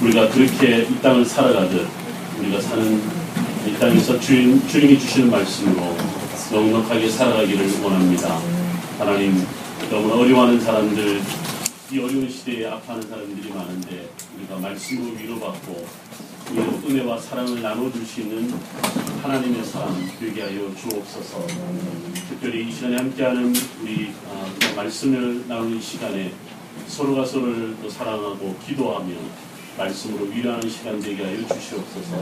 우리가 그렇게 이 땅을 살아가듯 우리가 사는 이 땅에서 주인, 주님이 주시는 말씀으로 넉넉하게 살아가기를 원합니다. 하나님 너무나 어려워하는 사람들 이 어려운 시대에 아파하는 사람들이 많은데 우리가 말씀으로 위로받고 은혜와 사랑을 나눠줄 수 있는 하나님의 사람 되게 하여 주옵소서. 특별히 이 시간에 함께하는 우리 아, 말씀을 나누는 시간에 서로가 서로를 또 사랑하고 기도하며 말씀으로 위로하는 시간 되게 하여 주시옵소서.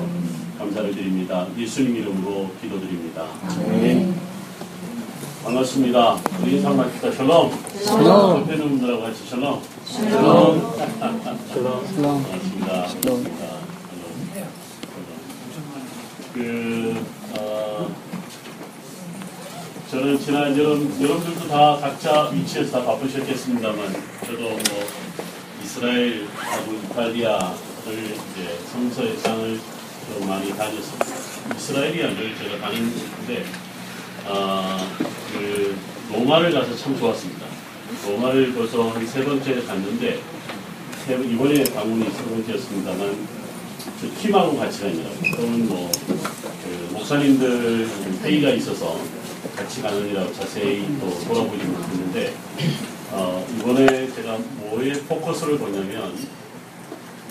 감사를 드립니다. 예수님 이름으로 기도드립니다. 아멘. 반갑습니다. 우리 인사 합시다. 샬롬. 샬롬. 옆에 있는 분들하고 같이 샬롬. 샬롬. 샬롬. 샬롬. 반갑습니다. 샬롬. 그, 어, 저는 지난 여름, 여러분들도 다 각자 위치에서 다 바쁘셨겠습니다만, 저도 뭐, 이스라엘 하고 이탈리아를 이제 성서의 장을 좀 많이 다녔었고, 이스라엘이야 늘 제가 다니는데, 아, 그, 로마를 가서 참 좋았습니다. 로마를 벌써 한 세 번째 갔는데, 세 번- 이번에 방문이 세 번째였습니다만, 저 팀하고 같이 다니라고. 그러면 뭐, 그 목사님들 회의가 있어서 같이 가느니라고 자세히 또 돌아보지 못했는데, 어, 이번에 제가 뭐에 포커스를 보냐면,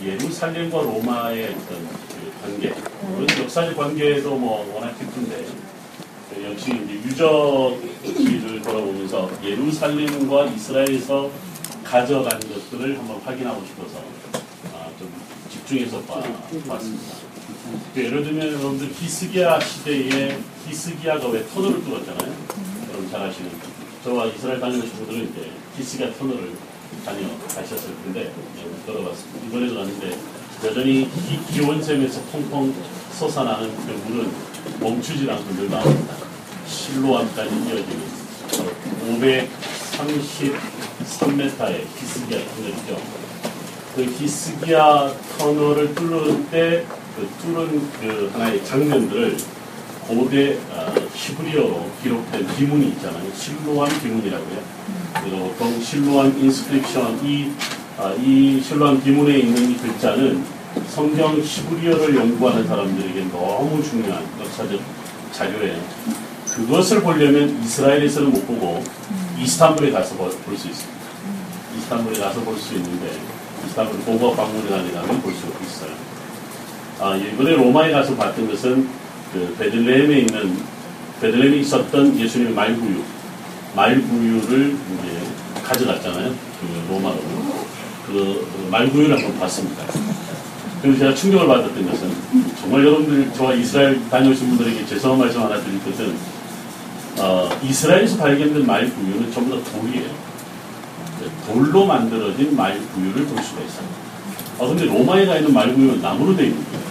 예루살렘과 로마의 어떤 그 관계, 물론 역사적 관계도 뭐 워낙 깊은데, 그 역시 이제 유적지를 돌아보면서 예루살렘과 이스라엘에서 가져간 것들을 한번 확인하고 싶어서 아, 좀 집중해서 봐, 봤습니다. 그 예를 들면 여러분들 히스기야 시대에 히스기야가 왜 터널을 뚫었잖아요. 여러분 잘 아시는 저와 이스라엘 다녀오신 분들은 이제 히스기야 터널을 다녀가셨을 텐데 네, 걸어봤습니다. 이번에도 갔는데 여전히 이 기원샘에서 펑펑 솟아나는 그 물은 멈추지 않고 늘 나옵니다. 실로암까지 이어지는 533m의 히스기야 터널이죠. 그 히스기야 터널을 뚫을 때 그 뚫은 그 하나의 장면들을 고대 아, 히브리어로 기록된 비문이 있잖아요. 실로암 비문이라고요. 그리고 보통 실로암 inscription 이, 아, 이 실로암 비문에 있는 이 글자는 성경 히브리어를 연구하는 사람들에게 너무 중요한 역사적 자료예요. 그것을 보려면 이스라엘에서는 못 보고 이스탄불에 가서 볼 수 있습니다. 이스탄불에 가서 볼 수 있는데 이스탄불 고고 박물관에 가면 볼 수 있어요. 아, 이번에 로마에 가서 봤던 것은 그 베들레헴에 있는 베들레헴에 있었던 예수님의 말구유 말구유를 이제 가져갔잖아요. 그 로마로 그 말구유를 한번 봤습니다. 그리고 제가 충격을 받았던 것은 정말 여러분들 저와 이스라엘 다녀오신 분들에게 죄송한 말씀 하나 드릴 것은 어, 이스라엘에서 발견된 말구유는 전부 다 돌이에요. 돌로 만들어진 말구유를 볼 수가 있어요. 아, 근데 로마에 가 있는 말구유는 나무로 되어 있는 거예요.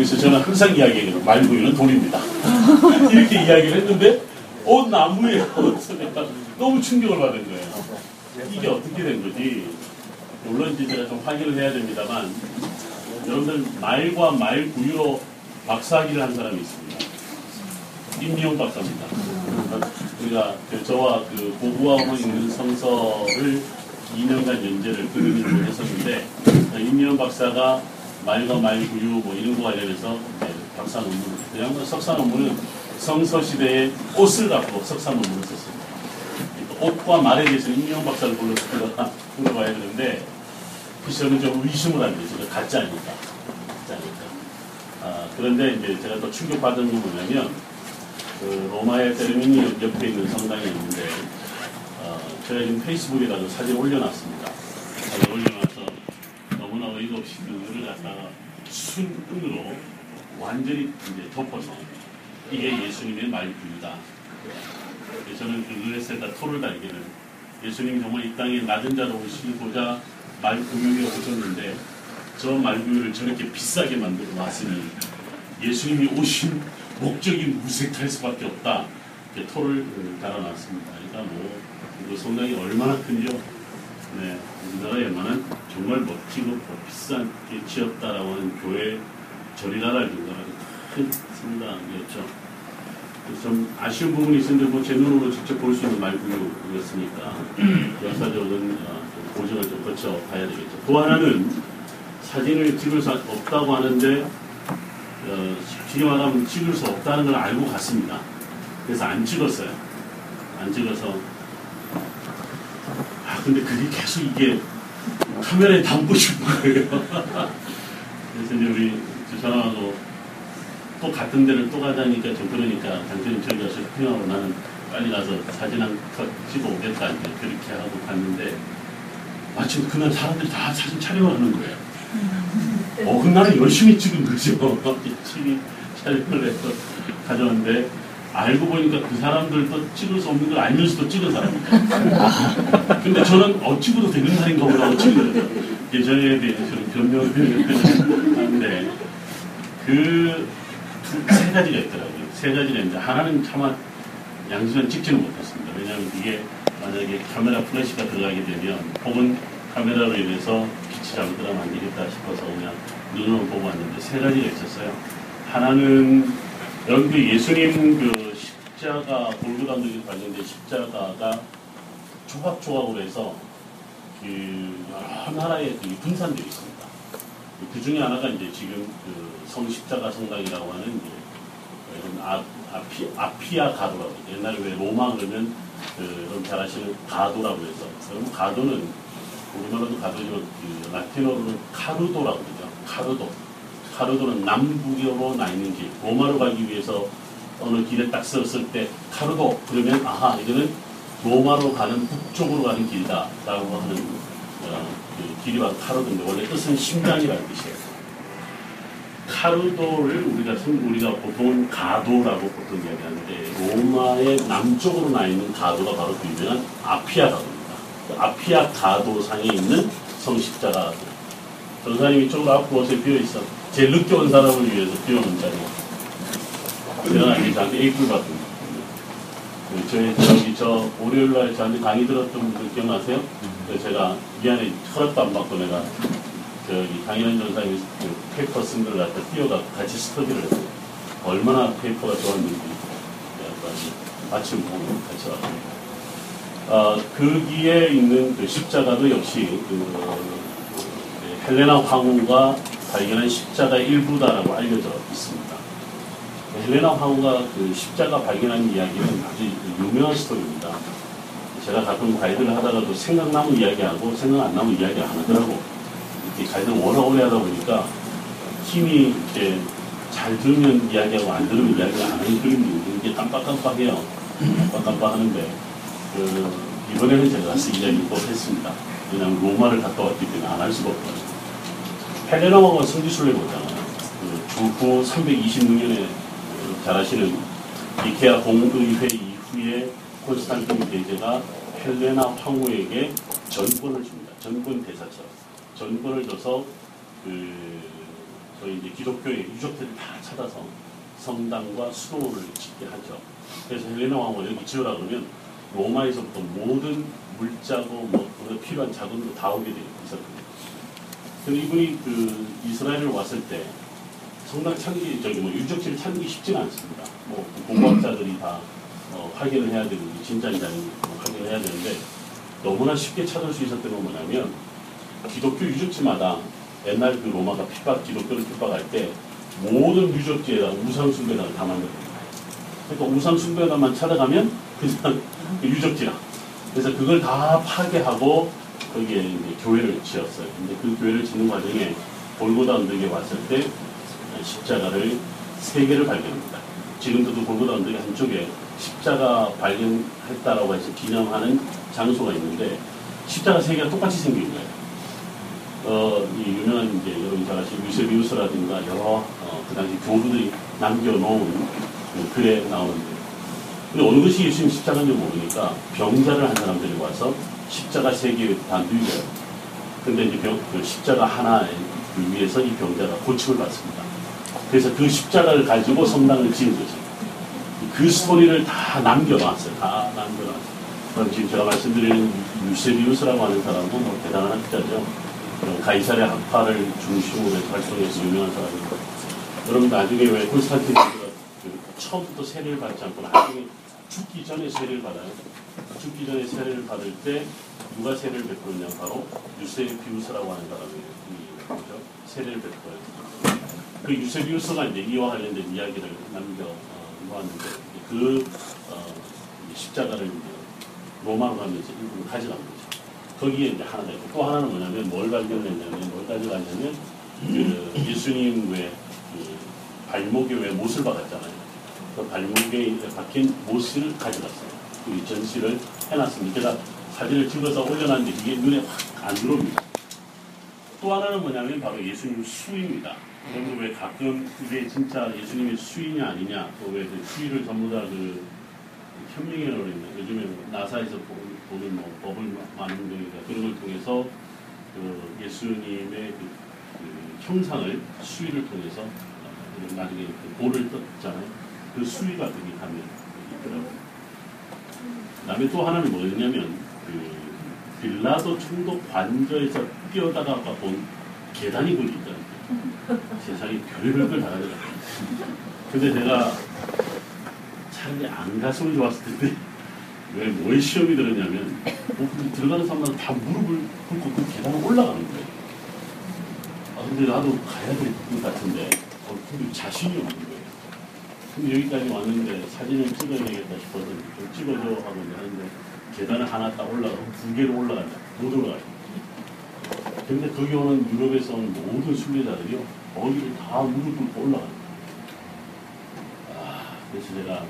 그래서 저는 항상 이야기해요. 말구유는 돌입니다. 이렇게 이야기를 했는데, 어, 나무예요. 그래서 내가 너무 충격을 받은 거예요. 이게 어떻게 된 거지? 물론 이제 제가 좀 확인을 해야 됩니다만, 여러분들 말과 말구유로 박사학위를 한 사람이 있습니다. 임미용 박사입니다. 우리가 그 저와 그 고구하고 있는 성서를 2년간 연재를 그림을 했었는데 임미용 박사가 말과 말구유 뭐 이런 거 관련해서 이제 박사 논문 그냥 뭐 석사 논문은 성서 시대의 옷을 갖고 석사 논문을 썼습니다. 그러니까 옷과 말에 대해서 임미용 박사를 불러서 물어봐야 되는데 그 저는 좀 의심을 하는 거죠. 가짜 아닐까? 가짜 아닐까? 아, 그런데 이제 제가 또 충격받은 건 뭐냐면 그 로마의 페르미니 옆에 있는 성당이 있는데 어, 제가 지금 페이스북에다가 사진 올려놨습니다. 사진 너무나 어이가 없이 그를 갖다가 순으로 완전히 이제 덮어서 이게 예수님의. 그래서 저는 그 의뢰세다 토를 달기를 예수님이 정말 이 땅에 낮은 자로 오시고자 말구유에 오셨는데 저 말구유를 저렇게 비싸게 만들어 놨으니 예수님이 오신 목적이 무색할 수밖에 없다. 이렇게 토를 달아놨습니다. 그러니까 뭐, 그 성당이 얼마나 큰지요? 네, 우리나라에 웬만한 정말 멋지고 비싼 게 지었다라고 하는 교회 절이나라 정도로 큰 성당이었죠. 좀 아쉬운 부분이 있었는데 뭐제 눈으로 직접 볼 수 있는 말구였으니까 역사적인 고증을 좀 거쳐 봐야 되겠죠. 또 하나는 사진을 찍을 수 없다고 하는데 어, 쉽게 말하면 찍을 수 없다는 걸 알고 갔습니다. 그래서 안 찍었어요. 안 찍어서 아 근데 그게 계속 이게 카메라에 담고 싶은 거예요. 그래서 이제 우리 주사랑하고 또 같은 데를 또 가자니까 좀 그러니까 당신은 저기 가서 쇼핑하고 나는 빨리 가서 사진 한 컷 찍어 오겠다 이제 그렇게 하고 갔는데 마침 그날 사람들이 다 사진 촬영을 하는 거예요. 어, 그 나는 열심히 찍은 거죠. 열심히 촬영을 해서 가져왔는데 알고 보니까 그 사람들도 찍을 수 없는 걸 알면서도 찍은 사람이에요. 근데 저는 어 찍어도 되는 날인가 보다. 이게 저에 대해서 저는 변명을 하는데 그세 가지가 있더라고요. 세 가지가 있는데 하나는 차마 양수는 찍지는 못했습니다. 왜냐하면 이게 만약에 카메라 플래시가 들어가게 되면 혹은 카메라로 인해서 빛이 안 되겠다 싶어서 그냥 눈으로 보고 왔는데 세 가지가 있었어요. 하나는 여기 그 예수님 그 십자가 등에 관련된 십자가가 조각조각으로 해서 그 여러 나라에 그 분산되어 있습니다. 그 중에 하나가 이제 지금 그 성십자가 성당이라고 하는 이제 이런 아, 아피, 아피아 가도라고. 옛날에 왜 로마 그러면 그 여러분 잘 아시는 가도라고 해서 그러면 가도는 우리말로도 가도지만 그 라틴어로는 카르도라고 그러죠. 카르도. 카르도는 남북으로 나 있는 길. 로마로 가기 위해서 어느 길에 딱 섰을 때 카르도 그러면 아하 이거는 로마로 가는 북쪽으로 가는 길다라고 하는 어, 그 길이 바로 카르도인데 원래 뜻은 심장이라는 뜻이에요. 카르도를 우리가 선- 우리가 보통은 가도라고 보통 이야기하는데 로마의 남쪽으로 나 있는 가도가 바로 그 유명한 아피아 가도입니다. 그 아피아 가도상에 있는 성십자가 전사님이 이쪽으로 앞으로 오세요 비어 있어. 제일 늦게 온 사람을 위해서 비워놓은 자리. 이제 저한테 에이플 받은 그 저희 저기 저 월요일 날 저한테 강의 들었던 분들 기억나세요? 그래서 제가 미안해 허락도 안 받고 내가 저기 강인한 전도사님 그 paper 쓴 걸 갖다 띄워갖고 같이 study를 했어요. 얼마나 paper가 좋았는지 마침 보고 같이 왔습니다. 아, 거기에 있는 그 십자가도 역시 그, 그 헬레나 황후가 발견한 십자가 일부다라고 알려져 있습니다. 헬레나 황후가 그 십자가 발견한 이야기는 아주 유명한 스토리입니다. 제가 가끔 가이드를 하다가도 생각나면 이야기하고 생각 안 나면 이야기 안 하더라고. 이렇게 가이드를 워낙 오래 하다 보니까 힘이 이렇게 잘 들으면 이야기하고 안 들으면 이야기 안 하는 그림이 이게 깜빡깜빡해요. 깜빡깜빡 하는데 그 이번에는 제가 가서 이야기 꼭 했습니다. 왜냐하면 로마를 갔다 왔기 때문에 안 할 수가 없거든요. 헬레나왕과 성지순례 보잖아요. 그 주후 326년에 잘 아시는 니케아 공의회 이후에 콘스탄틴 대제가 헬레나 황후에게 전권을 줍니다. 전권 대사처럼. 전권을 줘서 그 저희 이제 기독교의 유적들을 다 찾아서 성당과 수도를 짓게 하죠. 그래서 헬레나 왕후 여기 지으라 그러면 로마에서부터 모든 물자고 뭐 필요한 자금도 다 오게 되어 있었거든요. 이분이 그 이스라엘을 왔을 때 성당 찾기 저기 뭐 유적지를 게 쉽지는 않습니다. 뭐 공부학자들이 다 어, 확인을 해야 되고 진짜인지 아닌지 확인을 해야 되는데 너무나 쉽게 찾을 수 있었던 건 뭐냐면 기독교 유적지마다 옛날 그 로마가 핍박 기독교를 핍박할 때 모든 유적지에다 우상 숭배단을 다 만들어요. 그러니까 우상 숭배단만 찾아가면 그냥 그 유적지라. 그래서 그걸 다 파괴하고 거기에 이제 교회를 지었어요. 근데 그 교회를 짓는 과정에 골고다 언덕에 왔을 때 십자가를 세 개를 발견합니다. 지금도 그 골고다 언덕의 한쪽에 십자가 발견했다라고 해서 기념하는 장소가 있는데 십자가 세 개가 똑같이 생긴 거예요. 어, 이 유명한 이제 여러분 잘 아시는 유세비우스라든가 여러 어, 그 당시 교부들이 남겨놓은 그 글에 나오는데 근데 어느 것이 예수님 십자가인지 모르니까 병자를 한 사람 들이 와서 십자가 세 개다 누겨요. 근데 이제 병, 그 십자가 하나에 그 위에서 이 병자가 고침을 받습니다. 그래서 그 십자가를 가지고 성당을 지은 거죠. 그 스토리를 다 남겨놨어요. 다 남겨놨어요. 그럼 지금 제가 말씀드리는 유세비우스라고 하는 사람은 뭐 대단한 학자죠. 어, 가이사랴 학파를 중심으로 해서 활동해서 유명한 사람이고 여러분 나중에 왜 콘스탄티누스가 그 처음부터 세례를 받지 않고 나중에 죽기 전에 세례를 받아요. 죽기 전에 세례를 받을 때 누가 세례를 베풀었냐 바로 유세비우스라고 하는 사람이에요. 이 뭐죠? 세례를 뱉어요. 그 유세비우스가 이제 이와 관련된 이야기를 남겨 어, 놓았는데 그 어, 십자가를 이제 로마로 가면서 일부러 가져간 거죠. 거기에 이제 하나가 있고 또 하나는 뭐냐면 뭘 발견했냐면 뭘 가져갔냐면 그 예수님 왜그 발목에 왜 못을 박았잖아요. 그 발목에 박힌 못을 가져갔어요. 그 전시를 해놨습니다. 그래서 사진을 찍어서 올려놨는데 이게 눈에 확 안 들어옵니다. 또 하나는 뭐냐면 바로 예수님 수입니다. 여러분 왜 가끔 이게 진짜 예수님의 수이냐 아니냐 또 왜 그 수위를 전부 다그 현명이라고 그랬나 요즘에 뭐 나사에서 보는, 뭐 법을 만능동이가 그런 걸 통해서 그 예수님의 그, 그 형상을 수위를 통해서 어, 나중에 그 볼을 떴잖아요. 그 수위가 그게 가면 있더라고요. 그다음에 또 하나는 뭐였냐면 그 빌라도 총독 관저에서 뛰어다가 본 계단이 걸리더라고요. 세상에 별별 걸 다 가져갔어요. 근데 제가 차라리 안 갔으면 좋았을 텐데 왜 뭐에 시험이 들었냐면 뭐 들어가는 사람마다 다 무릎을 꿇고 그 계단을 올라가는 거예요. 아 근데 나도 가야 될 것 같은데 어, 근데 자신이 없는 여기까지 왔는데 사진을 찍어야 되겠다 싶어서 좀 찍어줘 하고 하는데 계단을 하나 딱 올라가고 두 개를 올라간다. 못 올라가요. 근데 거기 오는 유럽에서 온 모든 순례자들이요. 거기를 다 무릎 꿇고 올라가요. 아, 그래서 제가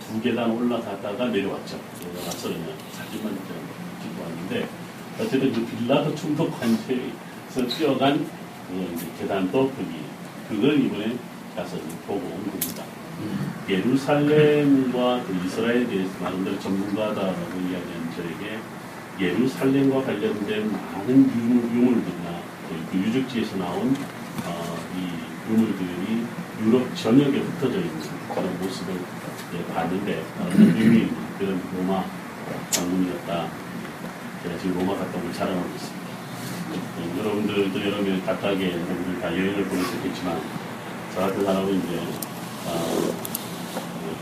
두 계단 올라가다가 내려왔죠. 내려와서 그냥 사진만 좀 찍고 왔는데 어쨌든 그 빌라도 충독 관제에서 뛰어간 그 계단도 거기 그걸 이번에 가서 보고 온 겁니다. 예루살렘과 그 이스라엘에 대해서 나름대로 전문가다라고 이야기한 저에게 예루살렘과 관련된 많은 유물, 유물들이나 그 유적지에서 나온 어, 이 유물들이 유럽 전역에 흩어져 있는 그런 모습을 예, 봤는데 어, 의미 있는 그런 로마 방문이었다. 제가 지금 로마 갔다 온 자랑하고 있습니다. 예, 여러분들도 여러 명 각각의 여러분들 다 여행을 보내셨겠지만 저 같은 사람은 이제 어,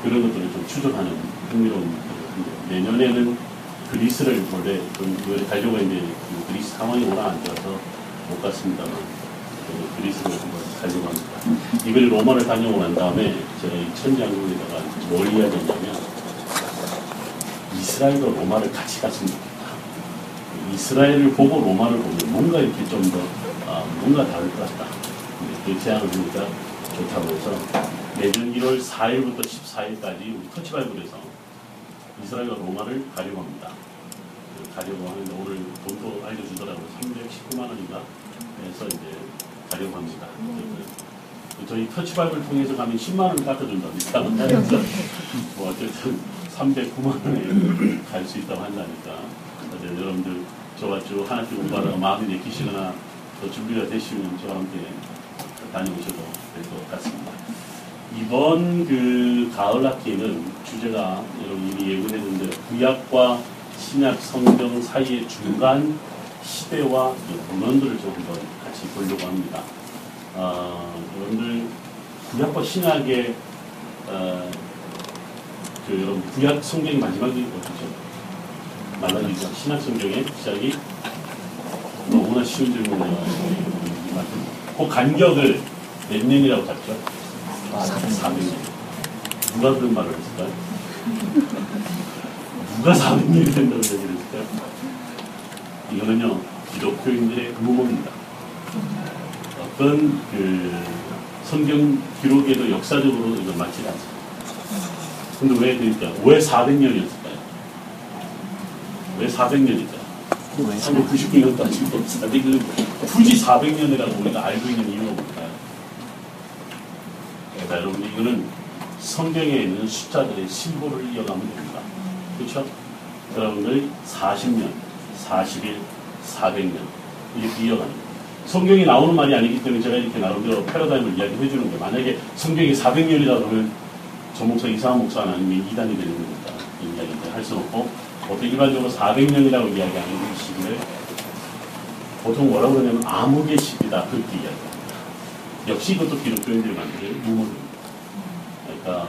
그런 것들을 좀 추적하는 흥미로운 일인데 내년에는 그리스를 원래 좀 가려고 했는데 그 그리스 상황이 워낙 안 좋아서 못 갔습니다만 그 그리스를 한번 가려고 합니다. 이번에 로마를 다녀오고 난 다음에 제가 이 천장국에다가 뭘 이야기했냐면 이스라엘과 로마를 같이 갔으면 좋겠다. 이스라엘을 보고 로마를 보면 뭔가 이렇게 좀더 아, 뭔가 다를 것 같다. 그 제안을 보니까 좋다고 해서 내년 1월 4일부터 14일까지 우리 터치바이블에서 이스라엘과 로마를 가려고 합니다. 그 가려고 하는데 오늘 돈도 알려주더라고요. 319만 원인가 해서 이제 가려고 합니다. 그 저희 터치바이블 통해서 가면 10만 원 깎아준답니다. 그래서 뭐 어쨌든 309만 원에 갈 수 있다고 한다니까. 여러분들 저와 쭉 하나씩 공부하다가 마음이 내키시거나 더 준비가 되시면 저와 함께 다녀오셔도 될 것 같습니다. 이번 그 가을 학기에는 주제가 여러분 이미 예고했는데 구약과 신약 성경 사이의 중간 시대와 좀 한번 같이 보려고 합니다. 어, 여러분들 구약과 신약의 어, 그 여러분 구약 성경의 마지막이 어디죠? 말라기죠. 신약 성경의 시작이 너무나 쉬운 질문이에요. 그 간격을 몇 년이라고 잡죠? 400년. 누가 그런 말을 했을까요? 누가 400년이 된다고 얘기를 했을까요? 이거는요, 기독교인들의 의문입니다. 어떤 그 성경 기록에도 역사적으로 이건 맞지 않습니다. 근데 왜 그러니까 왜 400년이었을까요? 왜 400년일까요? 399년 따지고 400년, 굳이 400년이라고 우리가 알고 있는 이유가 뭘까요? 자, 여러분, 이거는 성경에 있는 숫자들의 심보를 이어가면 됩니다. 그렇죠? 여러분들 40년, 40일, 400년 이렇게 이어가는 거예요. 성경이 나오는 말이 아니기 때문에 제가 이렇게 나름대로 패러다임을 이야기해 주는 거예요. 만약에 성경이 400년이다 그러면 저 목사 이상한 목사는 아니면 이단이 되는 겁니다. 이 이야기를 할수 없고 보통 일반적으로 400년이라고 이야기하는 이 시기를 보통 뭐라고 그러냐면 암흑의 시기다 그렇게 이야기합니다. 역시 이것도 기독교인들이 만드는 유머입니다. 그러니까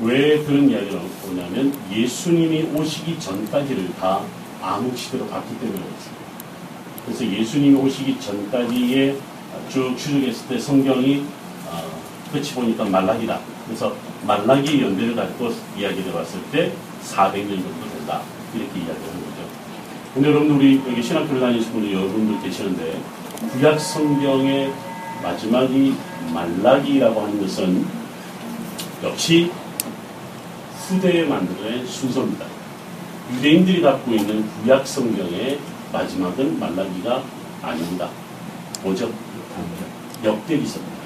왜 그런 이야기를 오냐면 예수님이 오시기 전까지를 다 암흑 시대로 봤기 때문에 그렇습니다. 그래서 예수님이 오시기 전까지의 쭉 추적했을 때 성경이 어, 끝이 보니까 말라기다. 그래서 말라기 연대를 갖고 이야기를 봤을 때 400년 정도 된다. 이렇게 이야기를 하는 거죠. 근데 여러분들 우리 여기 신학교를 다니시는 분이 여러분들 계시는데 구약 성경의 마지막이 말라기라고 하는 것은 역시 후대에 만들어낸 순서입니다. 유대인들이 갖고 있는 구약 성경의 마지막은 말라기가 아닙니다. 뭐죠? 역대기서입니다.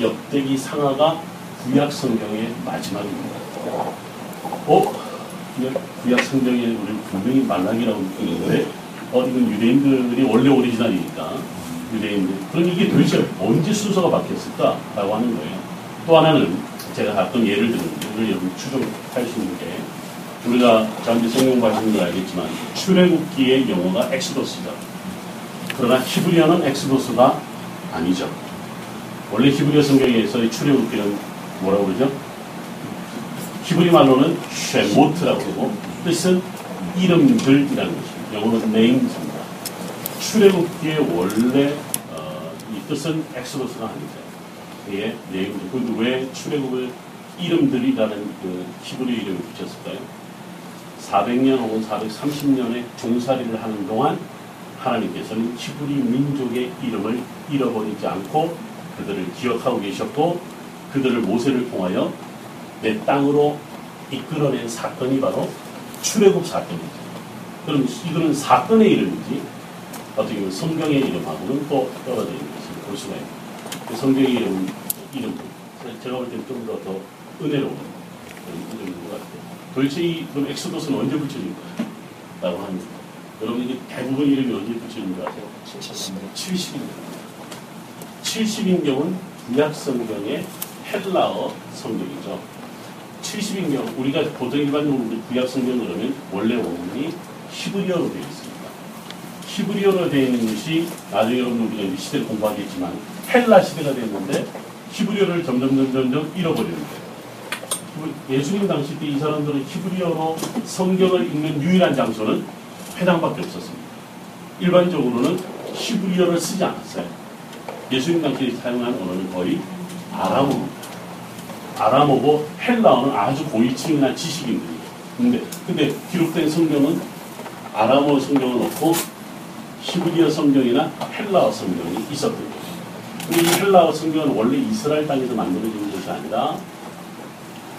역대기 상하가 구약 성경의 마지막입니다. 어? 구약 성경에 우리 분명히 말라기라고 느끼는데 어 이건 유대인들이 원래 오리지널이니까 유대인들 그럼 이게 도대체 언제 순서가 바뀌었을까라고 하는 거예요. 또 하나는 제가 가끔 예를 드는데 오늘 여러분 추정할 수 있는 게 우리가 잠시 성경 보시는 걸 알겠지만 출애굽기의 영어가 Exodus죠. 그러나 히브리어는 Exodus가 아니죠. 원래 히브리어 성경에서의 출애굽기는 뭐라고 그러죠? 히브리 말로는 שמות라고 그러고 뜻은 이름들이라는 것입니다. 영어는 names입니다. 출애굽기의 원래 어, 이 뜻은 Exodus가 아니죠. 이게 name들. 그런데 왜 출애굽을 이름들이라는 그 히브리 이름을 붙였을까요? 400년 혹은 430년의 종살이를 하는 동안 하나님께서는 히브리 민족의 이름을 잃어버리지 않고 그들을 기억하고 계셨고 그들을 모세를 통하여 내 땅으로 이끌어낸 사건이 바로 출애굽 사건이죠. 그럼 이거는 사건의 이름이지 어떻게 보면 성경의 이름하고는 또 떨어져 있는 것을 볼 수가 있습니다. 그 성경의 이름, 이름 제가 볼 때는 좀 더 더 은혜로운 그런 이름인 것 같아요. 도대체 이 그럼 엑소도스는 언제 붙여진 거야? 라고 하는 거예요. 여러분 이게 대부분 이름이 언제 붙여진 거 아세요? 70인경. 70인경은 구약 성경의 헬라어 성경이죠. 70인경 우리가 보통 일반적으로 구약 성경 그러면 원래 원문이 히브리어로 되어 있습니다. 히브리어로 되어 있는 것이 나중에 여러분 우리가 시대를 공부하겠지만 헬라 시대가 됐는데 히브리어를 점점 점 점 점점 잃어버리는 거예요. 예수님 당시 때 이 사람들은 히브리어로 성경을 읽는 유일한 장소는 회당밖에 없었습니다. 일반적으로는 히브리어를 쓰지 않았어요. 예수님 당시에 사용한 언어는 거의 아람어입니다. 아람어고 헬라어는 아주 고위층이나 지식인들이에요. 근데, 근데 기록된 성경은 아람어 성경을 넣고 히브리어 성경이나 헬라어 성경이 있었던 거죠. 근데 이 헬라어 성경은 원래 이스라엘 땅에서 만들어진 것이 아니라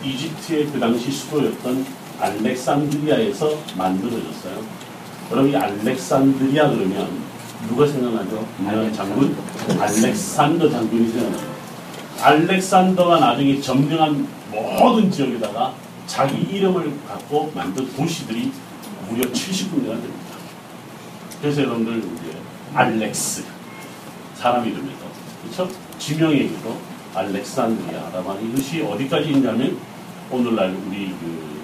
이집트의 그 당시 수도였던 알렉산드리아에서 만들어졌어요. 그럼 이 알렉산드리아 그러면 누가 생각나죠? 유명한 장군? 알렉산더 장군이 생각나요. 알렉산더가 나중에 점령한 모든 지역에다가 자기 이름을 갖고 만든 도시들이 무려 70군데가 됩니다. 그래서 여러분들 이제 알렉스 사람 이름이죠. 그렇죠? 지명에도 알렉산드리아라고 하는 이것이 어디까지 있냐면 오늘날 우리 그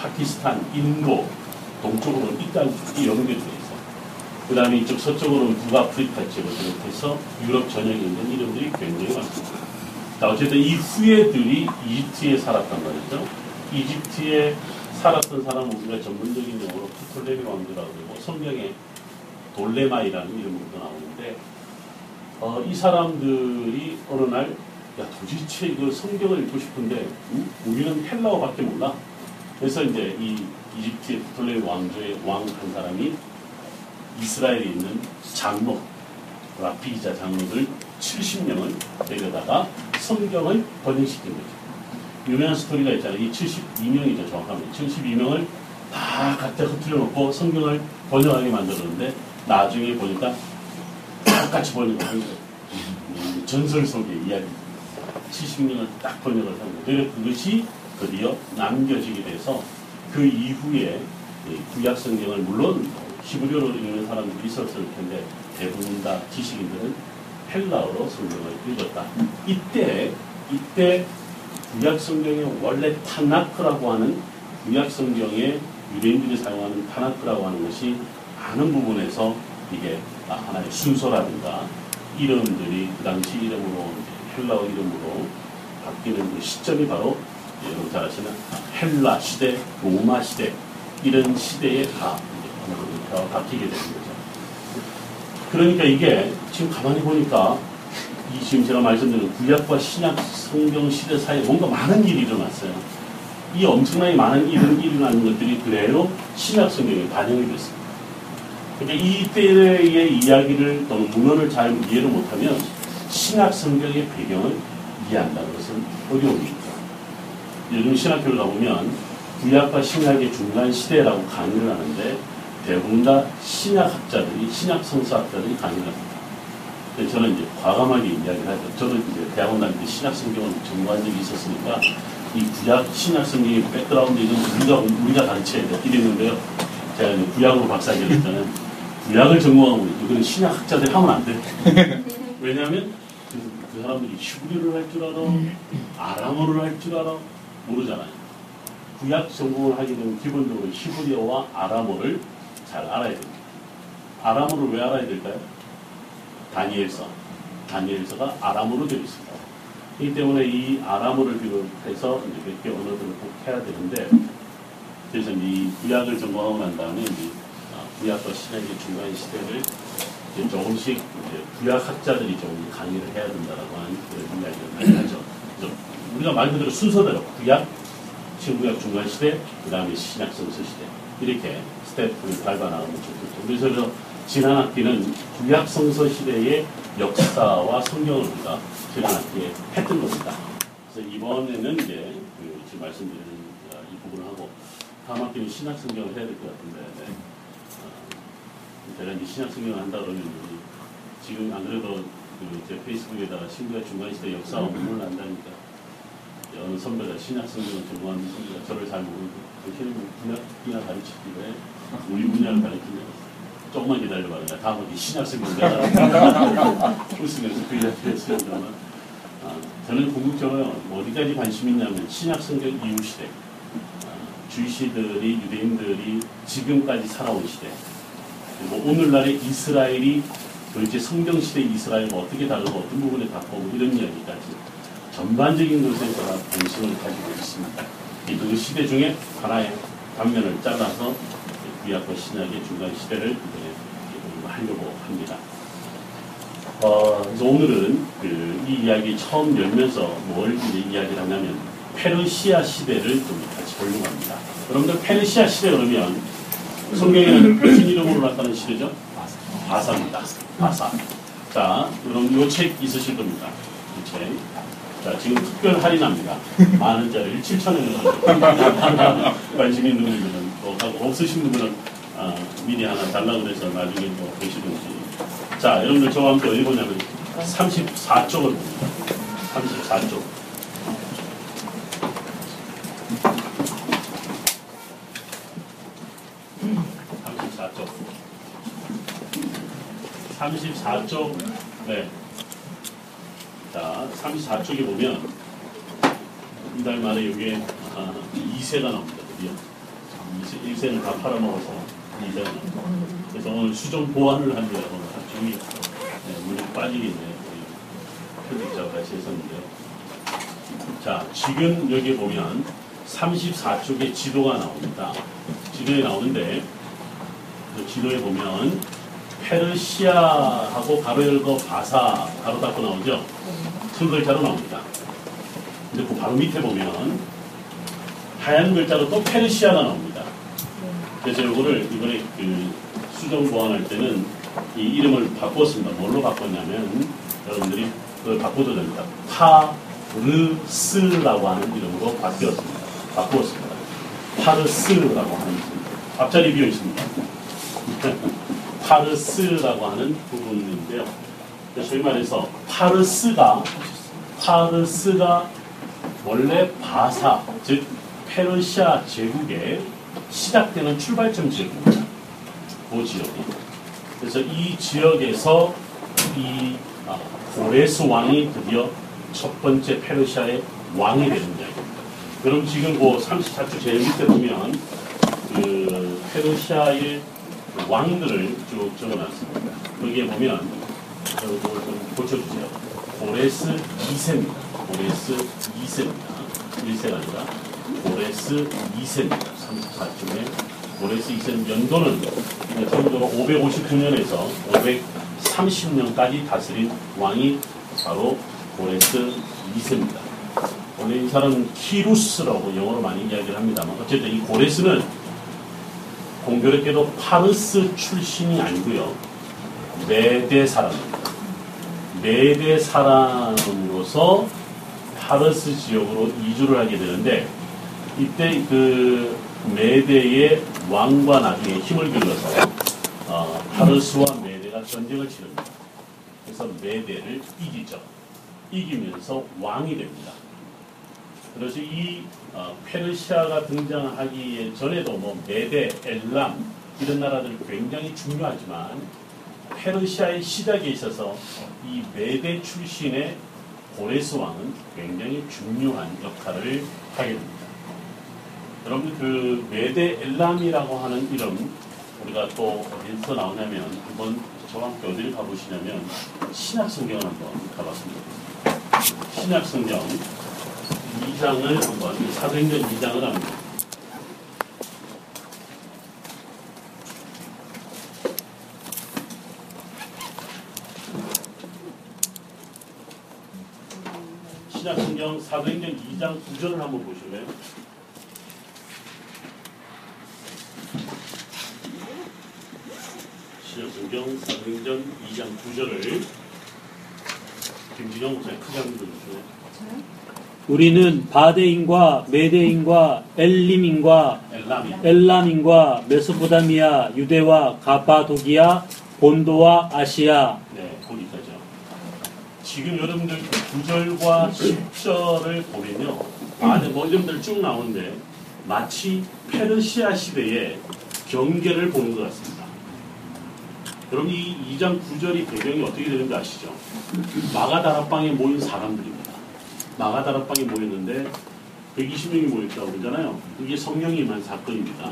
파키스탄, 인도 동쪽으로 이까지 연결되어 있어. 그 다음에 이쪽 서쪽으로는 북아프리카 지역을 비롯해서 유럽 전역에 있는 이름들이 굉장히 많습니다. 자, 어쨌든 이 후예들이 이집트에 살았단 말이죠. 이집트에 살았던 사람은 우리가 전문적인 용어로 프톨레미 왕조라고 성경에 돌레마이라는 이름으로도 나오는데 어, 이 사람들이 어느 날, 야, 도대체 이거 성경을 읽고 싶은데, 음? 우리는 헬라어밖에 몰라. 그래서 이제 이 이집트의 프톨레미 왕조의 왕 한 사람이 이스라엘에 있는 장로, 라피자 장로들 70명을 데려다가 성경을 번역시킨 거죠. 유명한 스토리가 있잖아요. 이 72명이죠, 정확하면. 72명을 다 각자 흩트려 놓고 성경을 번역하게 만들었는데, 나중에 보니까 똑같이 번역을 한 거예요. 음, 전설 속의 이야기. 70년을 딱 번역을 한 거예요. 그것이 드디어 남겨지게 돼서 그 이후에 구약 성경을 물론 히브리어로 읽는 사람들이 있었을 텐데 대부분 다 지식인들은 헬라어로 성경을 읽었다. 이때 이때 구약 성경의 원래 타나크라고 하는 구약 성경의 유대인들이 사용하는 타나크라고 하는 것이 많은 부분에서 이게 하나의 순서라든가 이름들이 그 당시 이름으로 헬라어 이름으로 바뀌는 그 시점이 바로 여러분 잘 아시는 헬라 시대, 로마 시대 이런 시대에 다 바뀌게 되는 거죠. 그러니까 이게 지금 가만히 보니까 이 지금 제가 말씀드린 구약과 신약 성경 시대 사이에 뭔가 많은 일이 일어났어요. 이 엄청나게 많은 일은 일어나는 것들이 그대로 신약 성경에 반영이 됐습니다. 그러니까 이때의 이야기를 또는 문헌을 잘 이해를 못하면 신약 성경의 배경을 이해한다는 것은 어려움입니다. 요즘 신학교를 가보면 구약과 신약의 중간 시대라고 강의를 하는데 대부분 다 신약학자들이 신약 성서학자들이 강의를 합니다. 저는 이제 과감하게 이야기를 하죠. 저도 이제 대학원 다닐 때 신약 성경을 전공한 적이 있었으니까 이 구약 신약 성경의 백그라운드는 우리가 우리가 가르쳐야 돼 이랬는데요. 제가 이제 구약으로 박사학위를 했잖아요. 구약을 전공하고 이거는 신약 학자들이 하면 안 돼. 왜냐하면 그, 그 사람들이 히브리를 할 줄 알아, 아람어를 할 줄 알아 모르잖아요. 구약 전공을 하게 되면 기본적으로 히브리어와 아람어를 잘 알아야 됩니다. 아람어를 왜 알아야 될까요? 다니엘서, 다니엘서가 아람어로 되어 있습니다. 이 때문에 이 아람어를 비롯해서 이제 몇개 언어들을 꼭 해야 되는데 그래서 이 구약을 전공하고 난 다음에 이제 아, 구약과 신약의 중간 시대를 이제 조금씩 이제 구약 학자들이 좀 강의를 해야 된다라고 하는 그런 이야기를 많이 하죠. 그래서 우리가 말 그대로 순서대로 구약, 신구약 중간 시대, 그 다음에 신약 성서 시대 이렇게 스태프를 밟아 나가면 좋겠죠. 그래서 그래서 지난 학기는 구약 성서 시대의 역사와 성경을 우리가 지난 학기에 했던 겁니다. 그래서 이번에는 이제 그 지금 말씀드리는 어, 이 부분을 하고 다음 학기는 신약 성경을 해야 될 것 같은데 네. 어, 제가 이제 신약 성경을 한다 그러면 지금 안 그래도 그제 페이스북에다가 신구약 중간 시대 역사와 문을 한다니까 어느 선배가 신약 성경을 전공하는 선배가 저를 잘 모르고 당신은 분야이나 가르치기 왜 우리 분야를 가르치냐 조금만 기다려봐 그냥 다음 학기 신약 내가 웃으면서 그 이야기 했습니다만. 아, 저는 궁극적으로 어디까지 관심 있냐면 신약 성경 이후 시대. 아, 주시들이 유대인들이 지금까지 살아온 시대. 그리고 오늘날의 이스라엘이 도대체 성경 시대 이스라엘과 어떻게 다르고 어떤 부분에 바꾸고 이런 이야기까지 전반적인 것에 제가 관심을 가지고 있습니다. 이 두 시대 중에 하나의 단면을 잘라서 구약과 신약의 중간 시대를 하려고 합니다. 어, 그래서 오늘은 그 이 이야기 처음 열면서 뭘 이야기를 하냐면 페르시아 시대를 좀 같이 보려고 합니다. 여러분들 페르시아 시대 그러면 성경에는 무슨 이름으로 나타나는 시대죠? 바사입니다. 바사. 자, 여러분 이책 있으실 겁니다. 이 책. 자, 지금 특별 할인합니다. 만 원짜리 7,000원을 관심 있는 분들은 또 하고 없으신 분들은 아, 미리 하나 달라고 해서 나중에 또 보시든지. 자, 여러분들 저와 함께 어디 보냐면 34쪽을 봅니다. 34쪽. 삼십사쪽. 34쪽. 네. 자, 34쪽에 보면 이달 말에 여기에 아, 2세가 나옵니다. 드디어. 2세, 1세는 다 팔아먹어서 2세가 나옵니다. 그래서 오늘 수정 보완을 합니다. 오늘 종일 네, 물이 빠지겠네요. 편집자가 같이 했었는데요. 자, 지금 여기 보면 34쪽에 지도가 나옵니다. 지도에 나오는데 그 지도에 보면 페르시아하고 가로 열고 바사 가로 닫고 나오죠. 큰 글자로 나옵니다. 근데 그 바로 밑에 보면 하얀 글자로 또 페르시아가 나옵니다. 그래서 이거를 이번에 그 수정 보완할 때는 이 이름을 바꿨습니다. 뭘로 바꿨냐면 여러분들이 그걸 바꿔도 됩니다. 파르스라고 하는 이름으로 바뀌었습니다. 바꾸었습니다. 파르스라고 하는 이름. 앞자리 비어 있습니다. 파르스라고 하는 부분인데요. 소위 말해서 파르스가 파르스가 원래 바사 즉 페르시아 제국의 시작되는 출발점 지역입니다. 그 지역이. 그래서 이 지역에서 이 아, 고레스 왕이 드디어 첫 번째 페르시아의 왕이 되는 이야기입니다. 그럼 지금 그 34주 제일 밑에 보면 그 페르시아의 왕들을 쭉 적어놨습니다. 거기에 보면 좀 고쳐주세요. 고레스 2세입니다. 고레스 2세입니다. 1세가 아니라 고레스 2세입니다. 34쪽에 고레스 2세 연도는 주전으로 559년에서 30년까지 다스린 왕이 바로 고레스 2세입니다. 원래 이 사람은 키루스라고 영어로 많이 이야기를 합니다만 어쨌든 이 고레스는 공교롭게도 파르스 출신이 아니고요. 메대 사람입니다. 메대 사람으로서 파르스 지역으로 이주를 하게 되는데 이때 그 메대의 왕과 나중에 힘을 길러서 어, 파르스와 메대가 전쟁을 치릅니다. 그래서 메대를 이기죠. 이기면서 왕이 됩니다. 그래서 이 어, 페르시아가 등장하기 전에도 뭐 메대, 엘람 이런 나라들이 굉장히 중요하지만 페르시아의 시작에 있어서 이 메대 출신의 고레스 왕은 굉장히 중요한 역할을 하게 됩니다. 여러분 그 메데 엘람이라고 하는 이름 우리가 또 어디서 나오냐면 한번 저와 함께 어디를 가보시냐면 신약 성경을 한번 가봤습니다. 신약 성경 2장을 한번 사도행전 2장을 합니다. 신약 성경 사도행전 2장 9절을 한번 보실래요? 신약 성경 사도행전 2장 9절을 김진영 목사님 크게 한번 들어주세요. 우리는 바데인과 메데인과 엘람이 엘람인과 메소포타미아, 유대와 가파도기아, 본도와 아시아, 네, 거기까지요. 지금 여러분들 그 9절과 10절을 보면요. 안에 뭐 이름들 쭉 나오는데 마치 페르시아 시대의 경계를 보는 것 같습니다. 여러분 이 2장 9절이 배경이 어떻게 되는지 아시죠? 마가다락방에 모인 사람들입니다. 마가다락방에 모였는데 120명이 모였다고 그러잖아요. 이게 성령이 임한 사건입니다.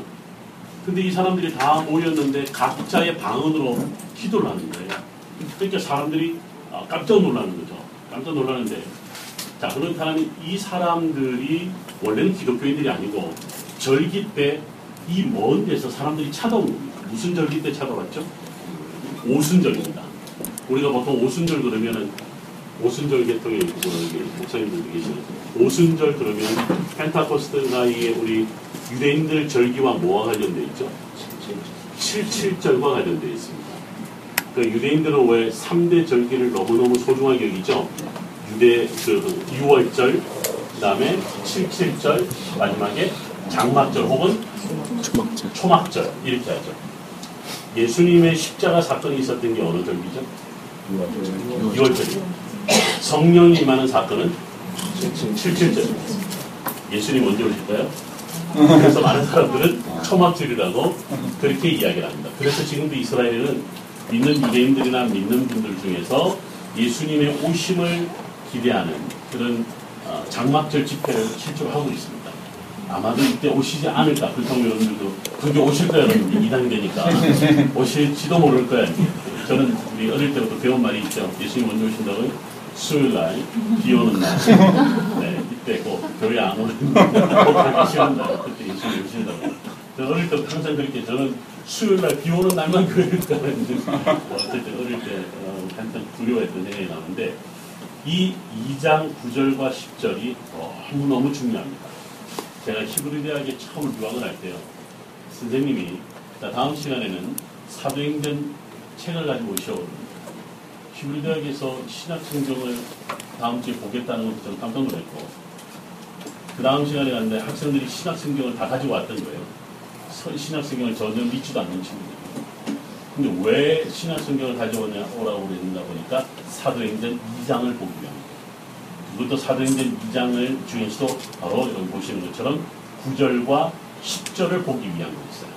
근데 이 사람들이 다 모였는데 각자의 방언으로 기도를 하는 거예요. 그러니까 사람들이 아, 깜짝 놀라는 거죠. 깜짝 놀라는데 자 그렇다면 이 사람들이 원래는 기독교인들이 아니고 절기 때 이 먼 데서 사람들이 찾아온 겁니다. 무슨 절기 때 찾아왔죠? 오순절입니다. 우리가 보통 오순절 그러면은 오순절 계통의 목사님들 계시는 오순절 그러면 펜타코스트가 이게 우리 유대인들 절기와 뭐와 관련되어 있죠? 77절과 관련되어 있습니다. 그 유대인들은 왜 3대 절기를 너무너무 소중하게 여기죠? 유대 그 6월절, 그 다음에 77절, 마지막에 장막절 혹은 초막절. 초막절 이렇게 하죠. 예수님의 십자가 사건이 있었던 게 어느 절기죠? 6월절이요. 성령이 임하는 사건은 77절입니다. 예수님 언제 오실까요? 그래서 많은 사람들은 초막절이라고 그렇게 이야기를 합니다. 그래서 지금도 이스라엘은 믿는 유대인들이나 믿는 분들 중에서 예수님의 오심을 기대하는 그런 어, 장막절 집회를 실제로 하고 있습니다. 아마도 이때 오시지 않을까. 그렇다면 여러분들도 그게 오실 거야, 여러분들. 2단계니까. 오실지도 모를 거야. 저는 우리 어릴 때부터 배운 말이 있죠. 예수님 언제 오신다고요? 수요일 날, 비 오는 날. 네, 이때 꼭 교회 안 오는 날, 꼭 싫은 날, 그때 예수님 오신다고. 저는 어릴 때부터 항상 그렇게 저는 수요일 날 비 오는 날만 교회를 가는데, 어쨌든 어릴 때 어, 한참 두려워했던 생각이 나는데, 이 2장 9절과 10절이 너무너무 중요합니다. 제가 히브리 대학에 처음 유학을 할 때요. 선생님이 자, 다음 시간에는 사도행전 책을 가지고 오셔오거든요. 히브리 대학에서 신약 성경을 다음 주에 보겠다는 것도 저는 깜짝 놀랐고 그 다음 시간에 갔는데 학생들이 신약 성경을 다 가지고 왔던 거예요. 서- 신약 성경을 전혀 믿지도 않는 친구들. 근데 왜 신약 성경을 가져오냐 오라고 그랬나 보니까 사도행전 2장을 보기 위함 그것도 사도행전 2장을 중에서도 바로 여기 보시는 것처럼 9절과 10절을 보기 위한 거였어요.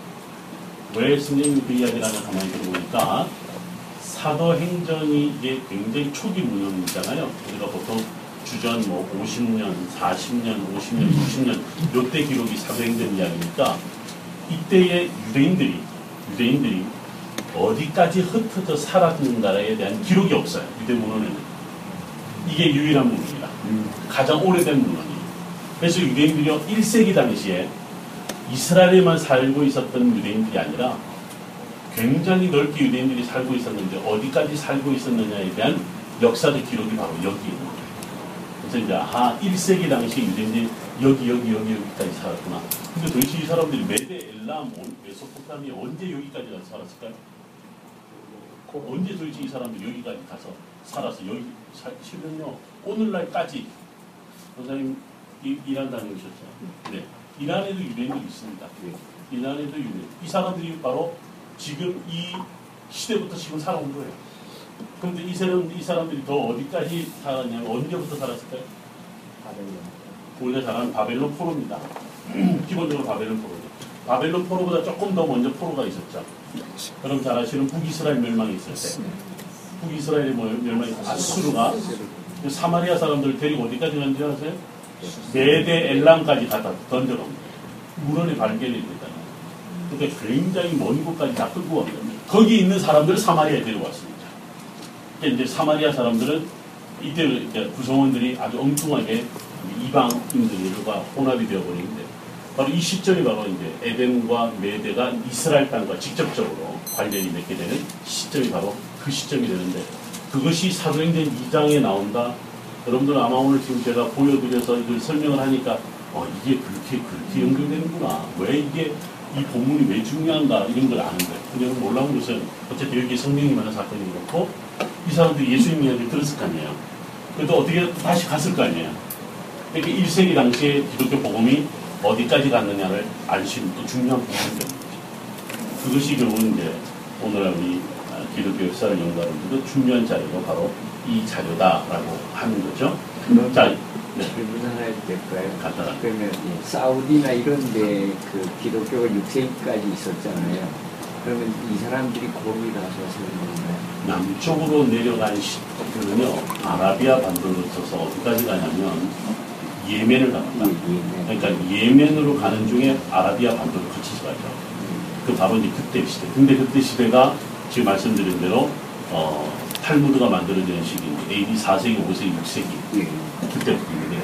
왜 선생님이 그 이야기를 하나 가만히 들어보니까 사도행전이 이게 굉장히 초기 문헌이잖아요. 우리가 보통 주전 뭐 50년, 40년, 50년, 60년 요때 기록이 사도행전 이야기니까 이때의 유대인들이 유대인들이 어디까지 흩어져 살았는가에 대한 기록이 없어요. 유대 문헌에는. 이게 유일한 문헌이다. 가장 오래된 문헌이에요. 그래서 유대인들이 1세기 당시에 이스라엘에만 살고 있었던 유대인들이 아니라 굉장히 넓게 유대인들이 살고 있었는데 어디까지 살고 있었느냐에 대한 역사적 기록이 바로 여기 있는 거예요. 그래서 이제 아 1세기 당시 유대인들이 여기 여기 여기 여기까지 살았구나. 근데 도대체 이 사람들이 메데 엘람 온 메소포타미아 언제 여기까지 가서 살았을까요? 언제 도대체 이 사람들이 여기까지 가서 살았어? 여기 살면요 오늘날까지 선생님 이, 이란 다녀오셨죠? 네. 이란에도 유대인들이 있습니다. 이란에도 유대인. 이 사람들이 바로 지금 이 시대부터 지금 살아온 거예요. 그런데 이 사람 이 사람들이 더 어디까지 살았냐면 언제부터 살았을까요? 우리가 잘 아는 바벨론 포로입니다. 기본적으로 바벨론 포로죠. 바벨론 포로보다 조금 더 먼저 포로가 있었죠. 그럼 잘 아시는 북이스라엘 멸망이 있을 때 북이스라엘의 멸- 멸망이 아수르가 그 사마리아 사람들을 데리고 어디까지 간지 아세요? 메데 엘람까지 갖다 던져놓습니다. 물원에 발견이 됐다. 그러니까 굉장히 먼 곳까지 다 끌고 갑니다. 거기 있는 사람들을 사마리아에 데려왔습니다. 그러니까 이제 사마리아 사람들은 이때 구성원들이 아주 엉뚱하게 이방인들과 혼합이 되어버리는데 바로 이 시점이 바로 이제 에덴과 메대가 이스라엘 땅과 직접적으로 관련이 맺게 되는 시점이 바로 그 시점이 되는데 그것이 사도행전 2장에 나온다. 여러분들 아마 오늘 지금 제가 보여드려서 이걸 설명을 하니까 어, 이게 그렇게 그렇게 연결되는구나. 왜 이게 이 본문이 왜 중요한가 이런 걸 아는 거예요. 그냥 몰라온 것은 어쨌든 여기 성령이 많은 사건이 그렇고 이 사람들이 예수님 이야기를 들었을 거 아니에요. 그래도 어떻게 다시 갔을 거 아니에요. 그러니까 1세기 당시에 기독교 복음이 어디까지 갔느냐를 알 수 있는 또 중요한 부분입니다. 그것이 결국은 이제 오늘 우리 아, 기독교 역사를 연구하는 데도 중요한 자료가 바로 이 자료다라고 하는 거죠. 그럼 자, 네, 질문 하나 해도 될까요? 간단하게. 그러면 이 사우디나 이런 데 그 기독교가 6세기까지 있었잖아요. 그러면 이 사람들이 거기 가서 사는 건가요? 남쪽으로 내려간 시기는요, 아라비아 반도를 거쳐서 어디까지 가냐면 예멘을 갑니다. 예, 그러니까 예멘으로 가는 중에 아라비아 반도를 거치지 가죠. 그 바로 이제 그때 시대. 근데 그때 시대가 지금 말씀드린 대로 어, 탈무드가 만들어진 시기 AD 4세기, 5세기, 6세기 예. 그때부터 이게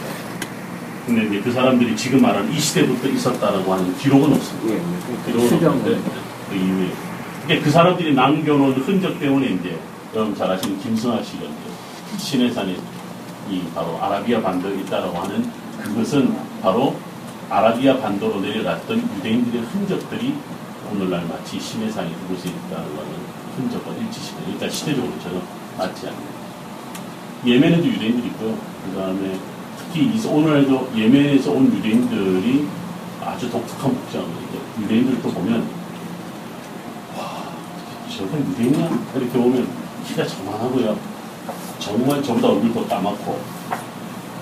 근데 이제 그 사람들이 지금 말하는 이 시대부터 있었다라고 하는 기록은 없습니다. 예, 예. 기록은 없는데 그 이후에 그러니까 그 사람들이 남겨놓은 흔적 때문에 이제 여러분 잘 아시는 김승하 씨가 이제 신해산에 이 바로 아라비아 반도에 있다라고 하는 그것은 바로 아라비아 반도로 내려갔던 유대인들의 흔적들이 오늘날 마치 신해산이 그곳에 있다는 거는 흔적과 일치시켜요. 그러니까 시대적으로 전혀 맞지 않는. 예멘에도 유대인들이 있고요. 그 다음에 특히 이- 오늘도 예멘에서 온 유대인들이 아주 독특한 복장을 이제 유대인들 또 보면 와 저거 유대인이야? 이렇게 보면 키가 저만하고요. 정말 저보다 얼굴도 까맣고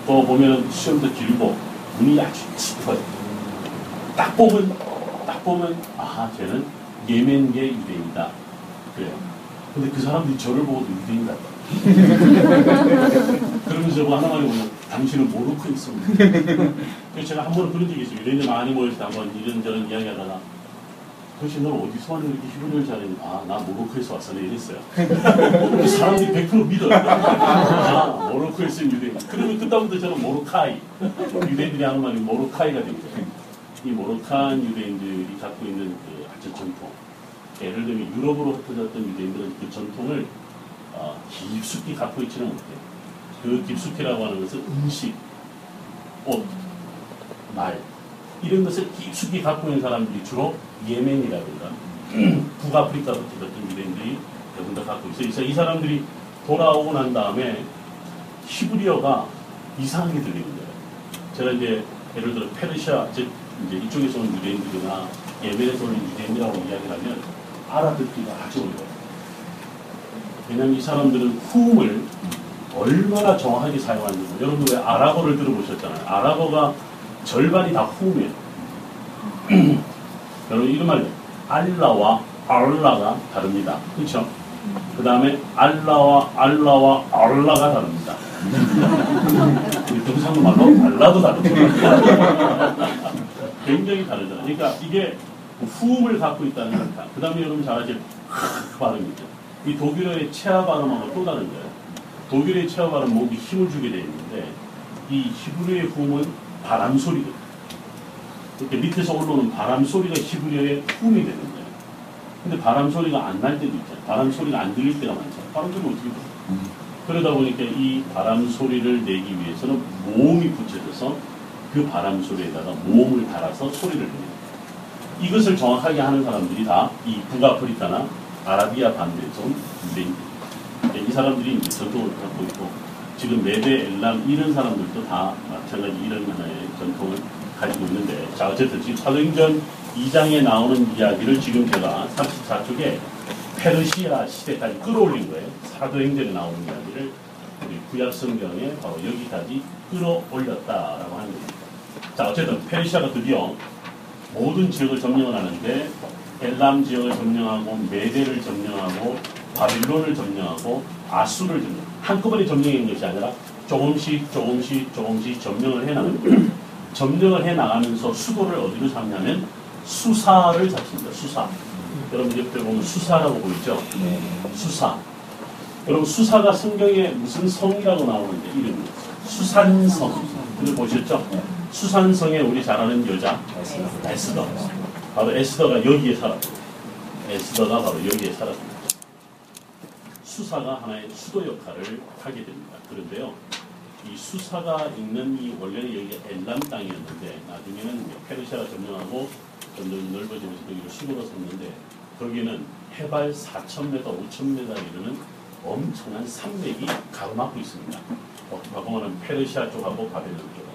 또 보면 수염도 길고 눈이 아주 짙어요. 딱 보면 딱 보면 아 쟤는 예멘계 유대인이다. 그래요. 근데 그 사람들이 저를 보고도 유대인 같다. 그러면서 저거 하나만에 보면 당신은 모로코에 있습니다. 그래서 제가 한 번은 그런 적이 있어요. 유대인들 많이 때 한번 이런저런 이야기 하다가 도대체 넌 어디서 왔는데 이렇게 히브리어를 잘했니? 아, 나 모로코에서 왔어. 내 이랬어요. 그 사람들이 100% 믿어요. 아, 모로코에서 온 유대인. 그러면 그다음부터 저는 모로카이. 유대인들이 하는 말이 모로카이가 됩니다. 이 모로칸 유대인들이 갖고 있는 그 아주 전통. 예를 들면 유럽으로 흩어졌던 유대인들은 그 전통을 어, 깊숙이 갖고 있지는 못해요. 그 깊숙이라고 하는 것은 음식, 옷, 말 이런 것을 깊숙이 갖고 있는 사람들이 주로 예멘이라든가 북아프리카로 흩어졌던 유대인들이 대부분 다 갖고 있어요. 그래서 이 사람들이 돌아오고 난 다음에 히브리어가 이상하게 들리는 거예요. 제가 이제 예를 들어 페르시아, 즉 이제 이쪽에서 온 유대인들이나 예멘에서 온 유대인이라고 이야기를 하면 알아듣기가 아주 어려워요. 왜냐하면 이 사람들은 후음을 얼마나 정확하게 사용하는지 여러분 왜 아랍어를 들어보셨잖아요. 아랍어가 절반이 다 후음이에요. 여러분 이런 말 알라와 알라가 다릅니다. 그렇죠? 그 다음에 알라와 알라와 알라가 다릅니다. 경상도 말로 알라도 다릅니다. 굉장히 다르잖아요. 그러니까 이게 후음을 갖고 있다는 겁니다. 그 다음에 여러분 잘 아실 크 발음이죠. 이 독일어의 체아 발음하고 또 다른 거예요. 독일의 체아 발음 목이 힘을 주게 되어 있는데 이 히브리어의 후음은 바람 소리거든요. 이렇게 밑에서 올라오는 바람 소리가 히브리어의 후음이 되는 거예요. 근데 바람 소리가 안 날 때도 있잖아요. 바람 소리가 안 들릴 때가 많잖아요. 바람 소리 어떻게 들어? 음. 그러다 보니까 이 바람 소리를 내기 위해서는 모음이 붙여져서 그 바람 소리에다가 모음을 달아서 소리를 내요. 이것을 정확하게 하는 사람들이 다 이 북아프리카나 아라비아 반도에서 온 유대인들입니다. 이 사람들이 이제 전통을 갖고 있고 지금 메데 엘람 이런 사람들도 다 마찬가지 이런 하나의 전통을 가지고 있는데 자 어쨌든 지금 사도행전 2장에 나오는 이야기를 지금 제가 34쪽에 페르시아 시대까지 끌어올린 거예요. 사도행전에 나오는 이야기를 우리 구약 성경에 바로 여기까지 끌어올렸다라고 하는 겁니다. 자 어쨌든 페르시아가 드디어 모든 지역을 점령을 하는데 엘람 지역을 점령하고 메데를 점령하고 바빌론을 점령하고 아수를 점령 한꺼번에 점령한 것이 아니라 조금씩 조금씩 조금씩 점령을 해나가는 거예요. 점령을 해나가면서 수도를 어디로 잡냐면 수사를 잡습니다. 수사. 여러분 옆에 보면 수사라고 보이죠? 네. 수사. 여러분 수사가 성경에 무슨 성이라고 나오는데 이름이 수산성. 근데 보셨죠? 수산성에 우리 잘 아는 여자 에스더. 바로 에스더가 여기에 살았고 에스더가 바로 여기에 살았습니다. 수사가 하나의 수도 역할을 하게 됩니다. 그런데요, 이 수사가 있는 이 원래는 여기가 엘람 땅이었는데 나중에는 페르시아가 점령하고 점점 넓어지면서 거기를 수도로 삼는데 거기는 해발 4,000m, 5,000m 이르는 엄청난 산맥이 가로막고 있습니다. 어, 바보는 페르시아 쪽하고 바벨론 이렇게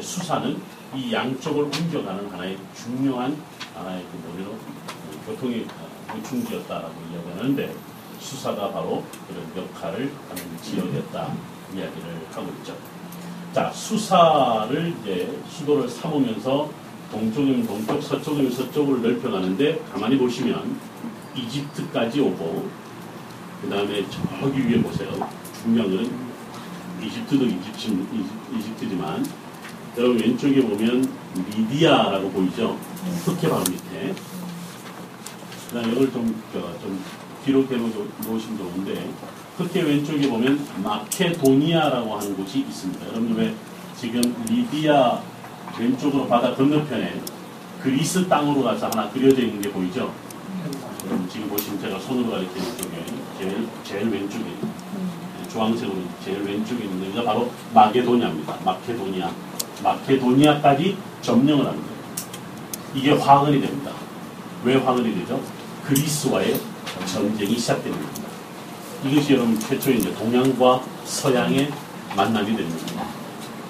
수사는 이 양쪽을 옮겨가는 하나의 중요한 하나의 그 뭐래로 그 교통의 어, 보충지였다라고 이야기하는데 수사가 바로 그런 역할을 하는 지역이었다 이야기를 하고 있죠. 자 수사를 이제 수도를 삼으면서 동쪽이면 동쪽, 서쪽이면 서쪽을 넓혀가는데 가만히 보시면 이집트까지 오고 그 다음에 저기 위에 보세요. 거는 이집트도 이집트, 이집트지만 여러분 왼쪽에 보면 미디아라고 보이죠? 흑해 바로 밑에. 그 다음에 이걸 좀, 저, 좀 기록해 놓으시면 좋은데 흑해 왼쪽에 보면 마케도니아라고 하는 곳이 있습니다. 여러분 왜 지금 리비아 왼쪽으로 바다 건너편에 그리스 땅으로 가서 하나 그려져 있는 게 보이죠? 여러분 지금 보시면 제가 손으로 가리키는 쪽에 제일, 제일 왼쪽에 주황색으로 제일 왼쪽에 있는 데가 바로 마게도니아입니다. 마케도니아. 마케도니아까지 점령을 합니다. 이게 화근이 됩니다. 왜 화근이 되죠? 그리스와의 전쟁이 시작됩니다. 이것이 여러분 최초의 이제 동양과 서양의 만남이 됩니다.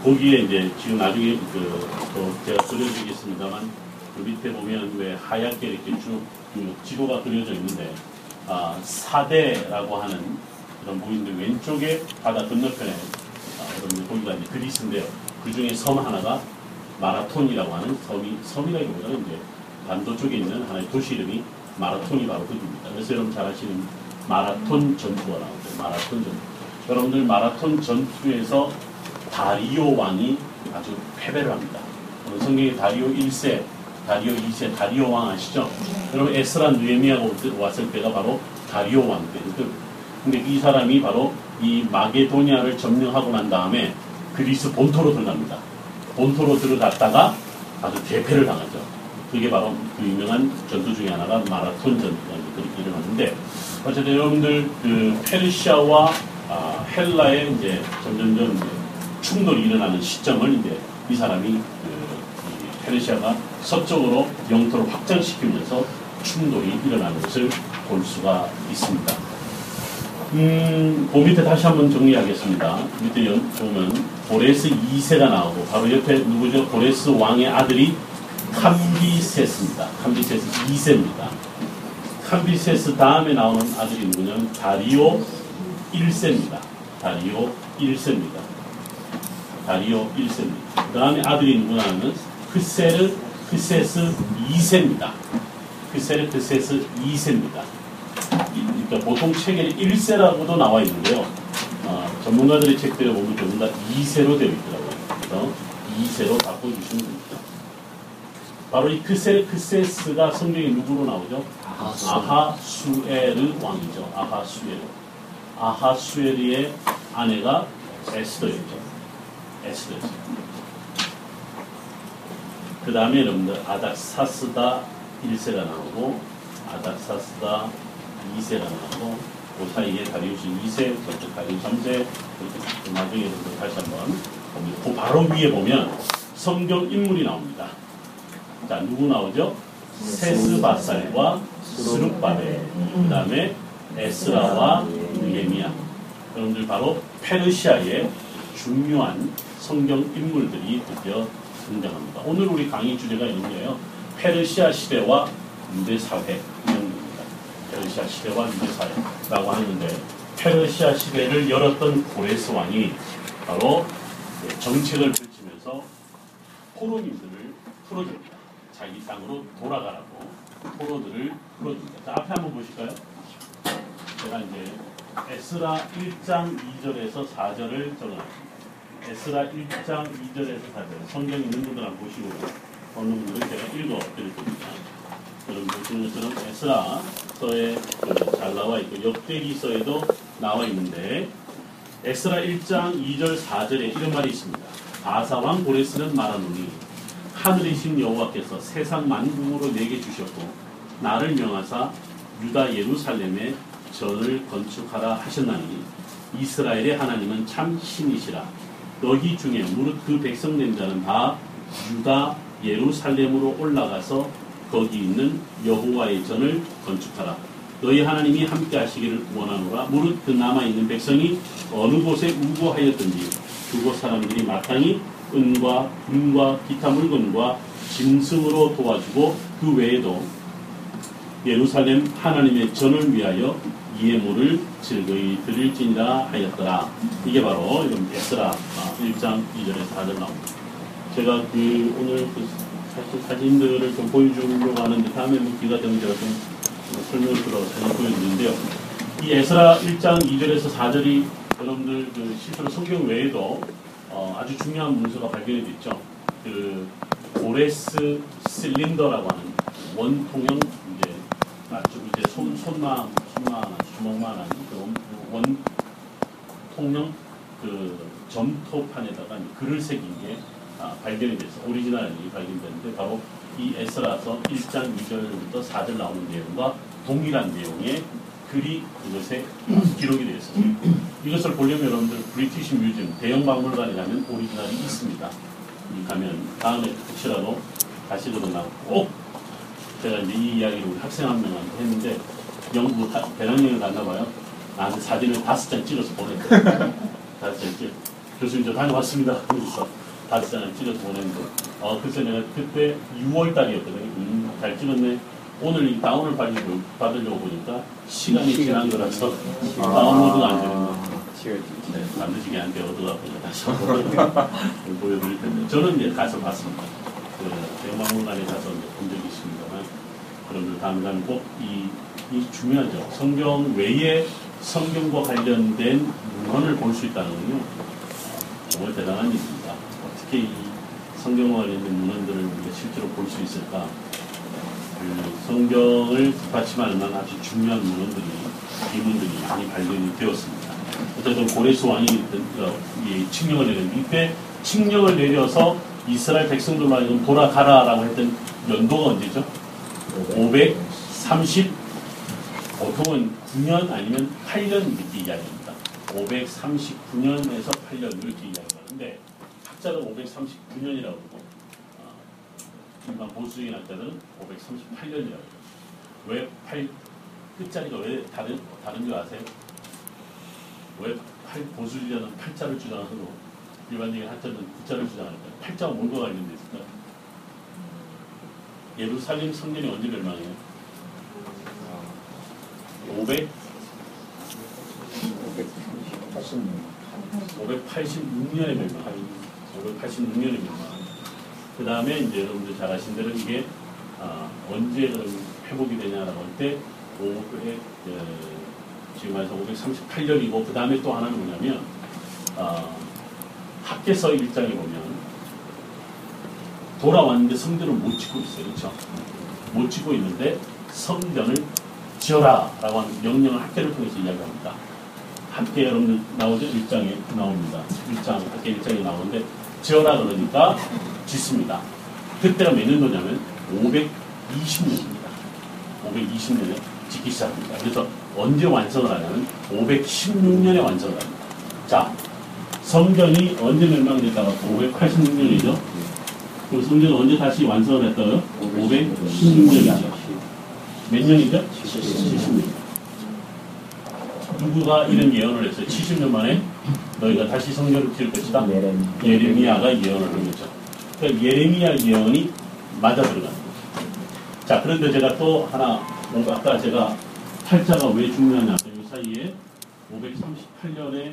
거기에 이제 지금 나중에 그, 또 제가 그려드리겠습니다만 그 밑에 보면 왜 하얗게 이렇게 쭉그 지도가 그려져 있는데 아, 사대라고 하는 그런 부분인데 왼쪽에 바다 건너편에 아, 여러분 이제 그리스인데요. 그 중에 섬 하나가 마라톤이라고 하는 섬이 섬이라기보다는 이제 반도 쪽에 있는 하나의 도시 이름이 마라톤이 바로 그겁니다. 그래서 여러분 잘 아시는 마라톤 전투가 나오죠. 마라톤 전투. 여러분들 마라톤 전투에서 다리오 왕이 아주 패배를 합니다. 성경에 다리오 1세, 다리오 2세, 다리오 왕 아시죠? 여러분 에스라 느헤미야가 왔을 때가 바로 다리오 왕 때. 근데 이 사람이 바로 이 마게도니아를 점령하고 난 다음에 그리스 본토로 들어갑니다. 본토로 들어갔다가 아주 대패를 당하죠. 그게 바로 그 유명한 전투 중에 하나가 마라톤 전투가 그렇게 일어났는데 어쨌든 여러분들 그 페르시아와 아, 헬라의 이제 점점점 이제 충돌이 일어나는 시점을 이제 이 사람이 그, 이 페르시아가 서쪽으로 영토를 확장시키면서 충돌이 일어나는 것을 볼 수가 있습니다. 음, 그 밑에 다시 한번 정리하겠습니다. 밑에 연, 보면 고레스 2세가 나오고 바로 옆에 누구죠? 고레스 왕의 아들이 캄비세스입니다. 캄비세스 2세입니다. 캄비세스 다음에 나오는 아들이 누구냐면 다리오 1세입니다. 다리오 1세입니다. 다리오 1세입니다. 그 다음에 아들이 누구냐면 크세르 크세스 2세입니다. 크세르 크세스 2세입니다. 그러니까 보통 책에 1세라고도 나와 있는데요. 어, 전문가들의 책들에 보면 전부 다 2세로 되어 있더라고요. 그래서 2세로 바꿔주시면 됩니다. 바로 이 크세르 크세스가 성경에 누구로 나오죠? 아하수에르 왕이죠. 아하수에르. 아하수에르의 아내가 에스더였죠. 에스더였죠. 그 다음에 여러분들 아닥사스다 1세가 나오고 아닥사스다 2세가 나오고 그 사이에 다리우스 2세, 저쪽 다리우스 3세, 그 나중에 그 다시 한번 봅니다. 그 바로 위에 보면 성경 인물이 나옵니다. 자, 누구 나오죠? 세스바살과 스룹바벨, 그 다음에 에스라와 느헤미야. 여러분들 바로 페르시아의 중요한 성경 인물들이 드디어 등장합니다. 오늘 우리 강의 주제가 있는데요. 페르시아 시대와 유대 사회 이런 페르시아 시대와 유대 사회라고 하는데 페르시아 시대를 열었던 고레스 왕이 바로 정책을 펼치면서 포로민들을 풀어줍니다. 자기 땅으로 돌아가라고 포로들을 풀어줍니다. 자, 앞에 한번 보실까요? 제가 이제 에스라 1장 2절에서 4절을 적어놨습니다. 에스라 1장 2절에서 4절 성경 있는 분들 한번 보시고 어느 분들은 제가 읽어드릴 겁니다. 여러분 보시는 것처럼 에스라서에 그잘 나와 있고 역대기서에도 나와 있는데 에스라 1장 2절 4절에 이런 말이 있습니다. 아사왕 고레스는 말하노니 하늘이신 여호와께서 세상 만국으로 내게 주셨고 나를 명하사 유다 예루살렘에 전을 건축하라 하셨나니 이스라엘의 하나님은 참 신이시라 너희 중에 무릇 그 백성 된 자는 다 유다 예루살렘으로 올라가서 거기 있는 여호와의 전을 건축하라 너희 하나님이 함께 하시기를 원하노라 무릇 그 남아있는 백성이 어느 곳에 우거하였든지 그곳 사람들이 마땅히 은과 금과 기타 물건과 짐승으로 도와주고 그 외에도 예루살렘 하나님의 전을 위하여 예물을 즐거이 드릴지니라 하였더라. 이게 바로 이런 에스라 1장 2절에서 4절 나옵니다. 제가 그 오늘 그 사실 사진들을 좀 보여주려고 하는데 다음에 뭐 기가 되면 제가 좀 설명을 들어 사진 보여드리는데요. 이 에스라 1장 2절에서 4절이 여러분들 그 실제로 성경 외에도 어, 아주 중요한 문서가 발견이 됐죠. 그 고레스 실린더라고 하는 원통형 이제 아주 이제 손 손만 손만 주먹만한 그 원 통형 그 점토판에다가 글을 새긴 게 아, 발견이 됐어. 오리지널이 발견됐는데 바로 이 에스라서 1장 2절부터 4절 나오는 내용과 동일한 내용의 글이 그것에 기록이 되어 있습니다. 이것을 보려면 여러분들 브리티시 뮤지엄 대형 박물관에 가면 오리지널이 있습니다. 이 가면 다음에 혹시라도 다시 그러나 꼭 제가 이제 이 이야기를 우리 학생 한 명한테 했는데 영국 배낭여행을 갔나 봐요. 나한테 사진을 다섯 장 찍어서 보냈대. 다섯 장 찍. 교수님 저 다녀왔습니다. 그래서 장을 찍어서 보냈는데 어 글쎄 내가 그때 6월 달이었거든요. 음, 잘 찍었네. 오늘 이 다운을 받으려고, 받으려고 보니까 시간이 지난 거라서 다운로드가 안 되는데 네, 반드시 안 되어 얻어가 보니 다시 보여드릴 텐데 저는 이제 가서 봤습니다. 그 대박문관에 가서 이제 본 적이 있습니다만 여러분들 다음에는 꼭이 이 중요하죠. 성경 외에 성경과 관련된 문헌을 볼 수 있다는 건요. 정말 대단한 일입니다. 어떻게 이 성경과 관련된 문헌들을 우리가 실제로 볼 수 있을까? 그 성경을 뒷받침할 만한 아주 중요한 문헌들이, 기문들이 많이 발견이 되었습니다. 어쨌든 고레스 왕이 어, 이 칙령을 내린 이때 칙령을 내려서 이스라엘 백성들로 하여금 돌아가라 라고 했던 연도가 언제죠? 530 보통은 9년 아니면 8년 이렇게 이야기합니다. 539년에서 8년 이렇게 이야기하는데 학자는 539년이라고 그러고 어, 일반 보수적인 학자들은 538년이라고 해요. 왜 8, 끝자리가 왜 다른, 다른 줄 아세요? 왜 8, 보수주의자는 8자를 주장하고 일반적인 학자는 9자를 주장할까요? 8자가 뭔가 관련돼 있을까요? 예루살렘 성전이 언제 멸망해요? 500, 586년에 멸망. 586년에 멸망. 그 다음에 이제 여러분들 잘 아신 대로 이게 아, 언제 회복이 되냐라고 할 때 500, 에, 지금 말해서 538년이고 그 다음에 또 하나는 뭐냐면 아, 학계서 1장에 보면 돌아왔는데 성전을 못 짓고 있어요. 그렇죠? 못 짓고 있는데 성전을 지어라 라고 하는 명령을 학계를 통해서 이야기합니다. 학계 여러분들 나오죠? 1장에 나옵니다. 1장, 학계 1장에 나오는데 지어라 그러니까 짓습니다. 그때가 몇 년도냐면 520년입니다. 520년에 짓기 시작합니다. 그래서 언제 완성을 하냐면 516년에 완성을 합니다. 자, 성전이 언제 멸망됐다가 586년이죠. 그럼 성전은 언제 다시 완성을 했다고요? 516년이죠. 몇 년이죠? 70년. 누구가 이런 예언을 했어요? 70년 만에 너희가 다시 성전을 지을 것이다. 예레미야 가 예언을 한 거죠. 그러니까 예레미야 예언이 맞아 거죠. 자, 그런데 제가 또 하나, 뭔가 아까 제가 팔자가 왜 중요하냐. 이 사이에 538년에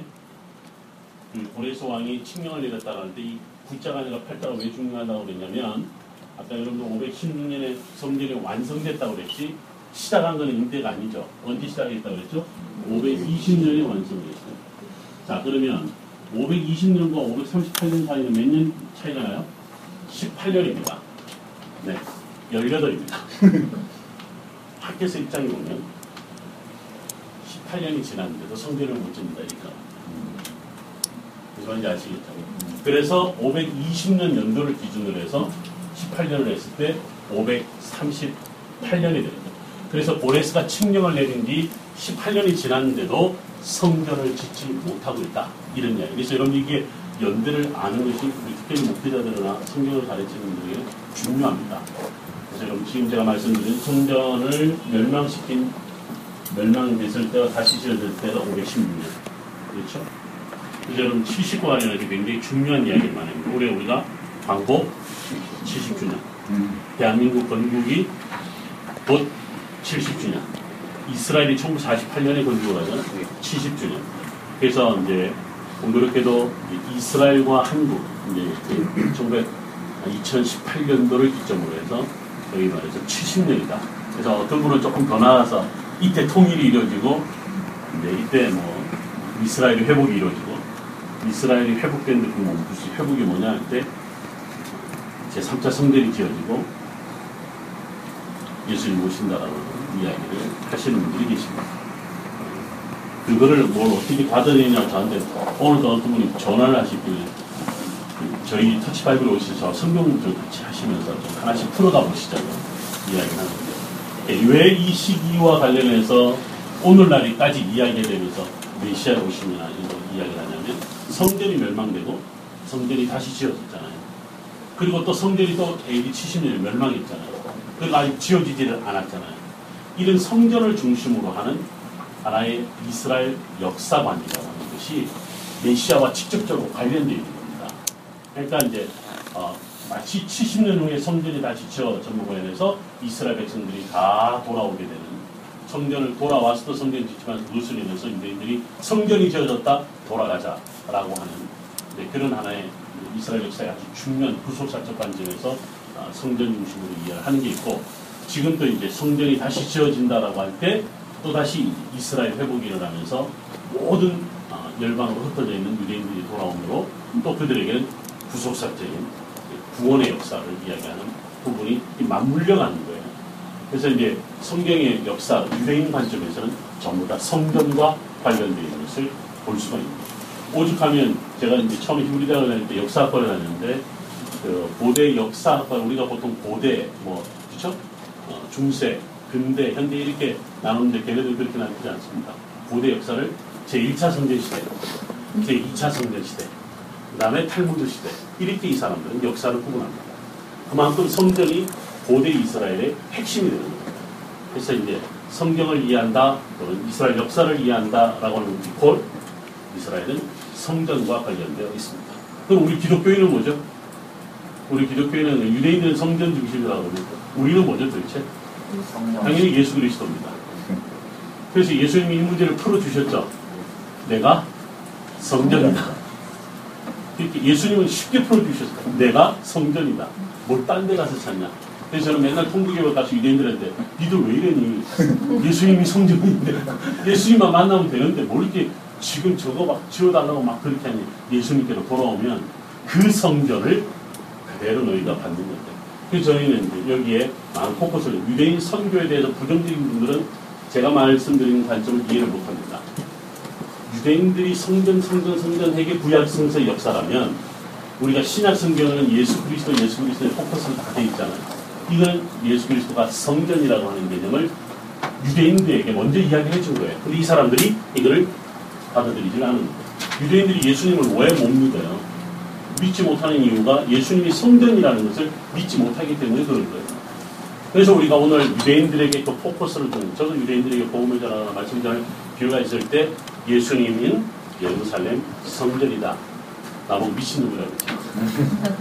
그 고레스 왕이 칙령을 내렸다고 하는데 이 구자가 아니라 팔자가 왜 중요하다고 그랬냐면 아까 여러분들 516년에 성전이 완성됐다고 그랬지 시작한 거는 임대가 아니죠. 언제 시작했다고 그랬죠? 520년에 완성됐어요. 자, 그러면 520년과 538년 사이는 몇 년 차이가 나요? 18년입니다. 네, 18입니다. 학교에서 입장에 보면 18년이 지났는데도 성전을 못 짓는다니까. 무슨 말인지 아시겠죠? 그래서 520년 연도를 기준으로 해서 18년을 했을 때 538년이 됩니다. 그래서 보레스가 칙령을 내린 뒤 18년이 지났는데도 성전을 짓지 못하고 있다. 이런 이야기. 그래서 여러분 이게 연대를 아는 것이 우리 특별히 목회자들이나 성경을 가르치는 분들에게 중요합니다. 그래서 여러분 지금 제가 말씀드린 성전을 멸망시킨 멸망됐을 때와 다시 지어질 때가 516년. 그렇죠? 그래서 여러분 79관이라는 게 굉장히 중요한 이야기를 많이 합니다. 올해 우리가 광복 70주년. 대한민국 건국이 곧 70주년. 이스라엘이 1948년에 건국을 하잖아요. 70주년. 그래서 이제 공교롭게도 이스라엘과 한국 이제 1900 2018년도를 기점으로 해서 여기 말해서 70년이다. 그래서 어떤 분은 조금 더 나아가서 이때 통일이 이루어지고 이제 이때 뭐 이스라엘이 회복이 이루어지고 이스라엘이 회복된 그 뭐, 무슨 회복이 뭐냐 할 때 제 3차 성전이 지어지고 예수님 오신다라고 이야기를 하시는 분들이 계십니다. 그거를 뭘 어떻게 받아내냐 저한테 오늘도 어떤 분이 전화를 하시길래 저희 터치바이블 오셔서 성경 좀 같이 하시면서 좀 하나씩 풀어가 보시자고 이야기를 하는데 왜 이 시기와 관련해서 오늘날까지 이야기가 되면서 메시아가 오시면 이런 이야기를 하냐면 성전이 멸망되고 성전이 다시 지어졌잖아요. 그리고 또 성전이 또 AD 70년에 멸망했잖아요. 그리고 아직 지어지지를 않았잖아요. 이런 성전을 중심으로 하는 하나의 이스라엘 역사관이라는 것이 메시아와 직접적으로 관련되어 있는 겁니다. 그러니까 이제 어, 마치 70년 후에 성전이 다시 지어졌는 관련해서 이스라엘 백성들이 다 돌아오게 되는 성전을 돌아와서 도 성전을 짓지만 그것을 인해서 유대인들이 성전이 지어졌다 돌아가자라고 하는 네, 그런 하나의 이스라엘 역사의 아주 중요한 구속사적 관점에서 어, 성전 중심으로 이해를 하는 게 있고 지금도 이제 성전이 다시 지어진다라고 할 때 또다시 이스라엘 회복이 일어나면서 모든 어, 열방으로 흩어져 있는 유대인들이 돌아오므로 또 그들에게는 구속사적인 구원의 역사를 이야기하는 부분이 맞물려가는 거예요. 그래서 이제 성경의 역사, 유대인 관점에서는 전부 다 성전과 관련되어 있는 것을 볼 수가 있습니다. 오죽하면 제가 이제 처음에 히브리대학을 다닐 때 역사학과를 다녔는데 그 고대 역사학과 우리가 보통 고대 뭐 그렇죠? 어, 중세, 근대, 현대 이렇게 나누는데 걔네들 그렇게 나누지 않습니다. 고대 역사를 제1차 성전 시대, 제2차 성전 시대, 그 다음에 탈무드 시대 이렇게 이 사람들은 역사를 구분합니다. 그만큼 성전이 고대 이스라엘의 핵심이 되는 거예요. 그래서 이제 성경을 이해한다, 또는 이스라엘 역사를 이해한다라고 하는 곧 이스라엘은 성전과 관련되어 있습니다. 그럼 우리 기독교인은 뭐죠? 우리 기독교인은 유대인들은 성전 중심이라고 그러는데 우리는 뭐죠 도대체? 당연히 예수 그리스도입니다. 그래서 예수님이 이 문제를 풀어주셨죠. 내가 성전이다. 이렇게 예수님은 쉽게 풀어주셨어요. 내가 성전이다. 뭘 딴 데 가서 찾냐. 그래서 저는 맨날 통구교회 가서 유대인들한테 니들 왜 이러니? 예수님이 성전인데 예수님만 만나면 되는데 뭘 이렇게 지금 저거 막 지어달라고 막 그렇게 하니 예수님께로 돌아오면 그 성전을 그대로 너희가 받는 건데. 그래서 저희는 여기에 포커스를 유대인 선교에 대해서 부정적인 분들은 제가 말씀드리는 관점을 이해를 못합니다. 유대인들이 성전, 성전, 성전 핵의 구약 성서의 역사라면 우리가 신약 성경은 예수 그리스도, 예수 그리스도의 포커스가 다돼 있잖아요. 이건 예수 그리스도가 성전이라고 하는 개념을 유대인들에게 먼저 이야기해 준 거예요. 근데 이 사람들이 이거를 받아들이질 않은 거예요. 유대인들이 예수님을 왜 못 믿어요? 믿지 못하는 이유가 예수님이 성전이라는 것을 믿지 못하기 때문에 그런 거예요. 그래서 우리가 오늘 유대인들에게 그 포커스를 두는, 저도 유대인들에게 복음을 전하거나 말씀 전할 기회가 있을 때 예수님은 예루살렘 성전이다. 나보고 미친놈이라고 했죠.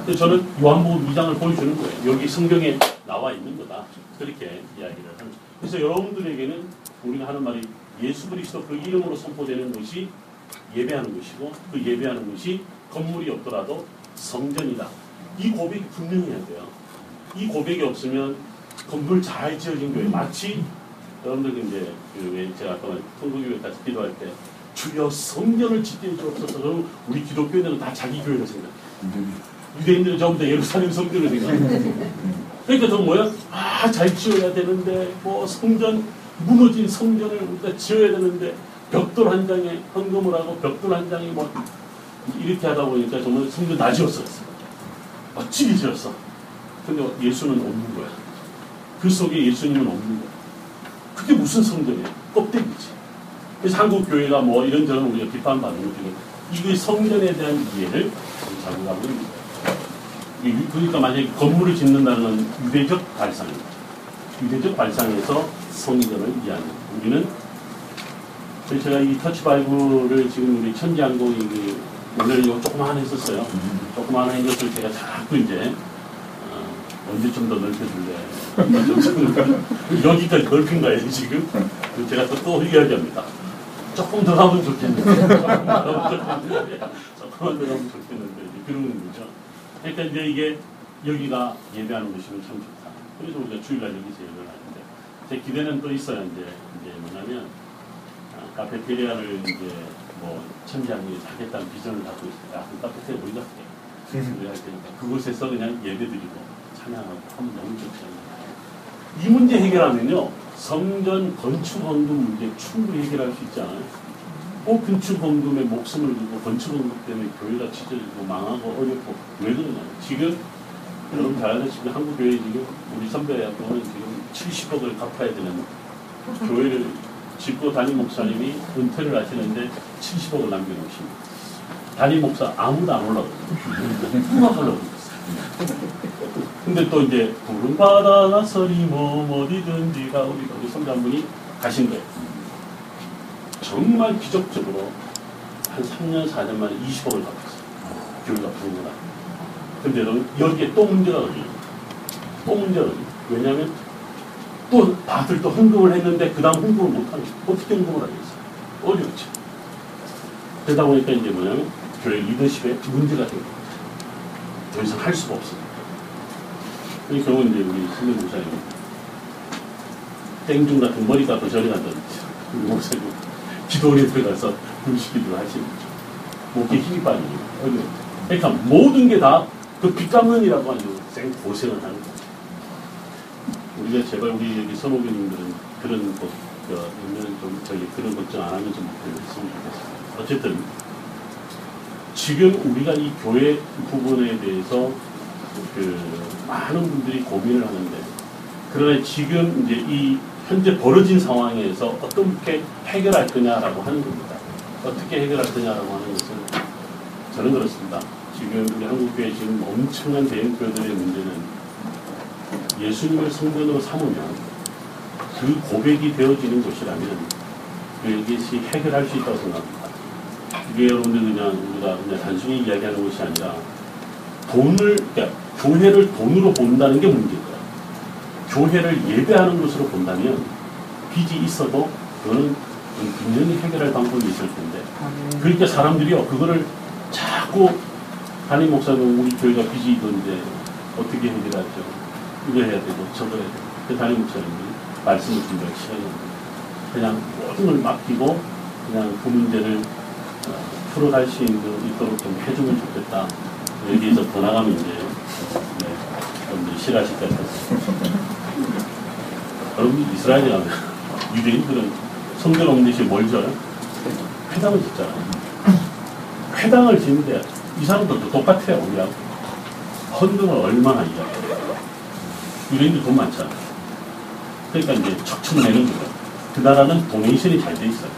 그래서 저는 요한복음 2장을 보여주는 거예요. 여기 성경에 나와 있는 거다. 그렇게 이야기를 하는. 그래서 여러분들에게는 우리가 하는 말이 예수 그리스도 그 이름으로 선포되는 것이 예배하는 것이고 그 예배하는 것이 건물이 없더라도 성전이다. 이 고백이 분명해야 돼요. 이 고백이 없으면 건물 잘 지어진 교회 마치 여러분들 이제 그왜 제가 아까 통도교회 같이 기도할 때 주여 성전을 짓게 주옵소서 그러면 우리 기독교인들은 다 자기 교회를 생각해. 유대인들은 전부 다 예루살렘 성전을 생각해. 그러니까 저 뭐야? 아, 잘 지어야 되는데, 뭐, 성전, 무너진 성전을 우리가 지어야 되는데, 벽돌 한 장에 헌금을 하고, 벽돌 한 장에 뭐, 이렇게 하다 보니까 정말 성전 다 지었어. 멋지게 지었어. 근데 예수는 없는 거야. 그 속에 예수님은 없는 거야. 그게 무슨 성전이야? 껍데기지. 그래서 한국 교회가 뭐 이런저런 우리가 비판받는 것 중에 이거 성전에 대한 이해를 잘못하고 있는. 이- 그러니까 만약에 건물을 짓는다는 건 유대적 발상입니다. 유대적 발상에서 성전을 이해하는 거예요. 우리는 제가 이 터치 바이블을 지금 우리 천지항공이 그 원래는 이거 조그만 하나 했었어요. 조그만 하나 이것을 제가 자꾸 이제 어, 언제 좀더 넓혀줄래. 여기까지 넓힌 거예요 지금. 제가 또, 또 이야기합니다. 조금 더 하면 좋겠는데. 조금 더 하면 좋겠는데. 더 하면 좋겠는데. 그러는 거죠. 그러니까 이제 이게 여기가 예배하는 곳이면 참 좋다. 그래서 우리가 주일날 여기서 예배를 하는데 제 기대는 또 있어요. 이제 이제 뭐냐면 아, 카페테리아를 이제 뭐 천지하고 하겠다는 비전을 갖고 있어요. 야, 그 우리가 할게. 우리가 할 테니까 그곳에서 그냥 예배드리고 찬양하고 하면 너무 좋지 않나요? 이 문제 해결하면요 성전 건축 헌금 문제 충분히 해결할 수 있잖아요. 꼭 건축 헌금에 목숨을 걸고 건축 헌금 때문에 교회가 찢어지고 망하고 어렵고 왜 그러냐? 지금 여러분 잘 아시는 한국 교회 지금 우리 선배하고는 지금 70억을 갚아야 되는 교회를 짓고 담임 목사님이 은퇴를 하시는데 70억을 남겨놓으십니다. 담임 목사 아무도 안 올라가요. 누가 하려고. 근데 또 이제 구름 바다 나 서리 뭐 어디든지가 우리 우리 선장분이 가신 거예요. 정말 기적적으로 한 3년 4년 만에 20억을 갚았어요. 교회가 부른 거다. 근데 여기에 또 문제가 걸려요. 또 문제가 걸려요. 왜냐하면 또 다들 또 헌금을 했는데 그 다음 헌금을 못하는 거예요. 어떻게 헌금을 하겠어요? 어렵죠. 그러다 보니까 이제 뭐냐면 교회 리더십에 문제가 되는 거예요. 더 이상 할 수가 없어요. 이 경우는 이제 우리 신명 목사님 땡중 같은 머리가 더 저리 간다든지 우리 목사님 기도원에 들어가서 분식기도를 하시는 거죠. 목에 힘이 빠지고 어려워. 그러니까 모든 게 다 그 빚감는이라고 하는 생 고생을 하는 거죠. 우리가 제발 우리 여기 선호교님들은 그런 것, 그, 좀 저기 그런 걱정 안 하면 좀 됐으면 좋겠습니다. 어쨌든 지금 우리가 이 교회 부분에 대해서 그 많은 분들이 고민을 하는데 그러나 지금 이제 이 현재 벌어진 상황에서 어떻게 해결할 거냐라고 하는 겁니다. 어떻게 해결할 거냐라고 하는 것은 저는 그렇습니다. 지금 우리 한국교회 지금 엄청난 대형 교회들의 문제는 예수님을 성전으로 삼으면 그 고백이 되어지는 곳이라면 그것이 해결할 수 있다고 생각합니다. 이게 여러분들 그냥 우리가 그냥 단순히 이야기하는 것이 아니라 돈을, 그러니까 교회를 돈으로 본다는 게 문제인 거야. 교회를 예배하는 것으로 본다면 빚이 있어도 그거는 분명히 해결할 방법이 있을 텐데. 그러니까 사람들이요, 그거를 자꾸 담임 목사님 우리 교회가 빚이 있던데 어떻게 해결하죠? 이거 해야 되고 저거 해야 되고. 그 담임 목사님이 말씀을 준비할 시간이 없는 그냥 모든 걸 맡기고 그냥 그 문제를 어, 풀어갈 수 있는, 있도록 좀 해주면 좋겠다. 여기에서 더 나가면 이제, 네, 여러분들이 싫어하실 것 같아서. 여러분, 이스라엘에 가면 유대인들은 성전 없는 데시 뭘 져요? 회당을 짓잖아요. 회당을 짓는데 이 사람들도 똑같아요, 우리하고. 헌금을 얼마나 이야기해요. 유대인들 돈 많잖아. 그러니까 이제 척척 내는 거예요. 그 나라는 도네이션이 잘 돼 있어요.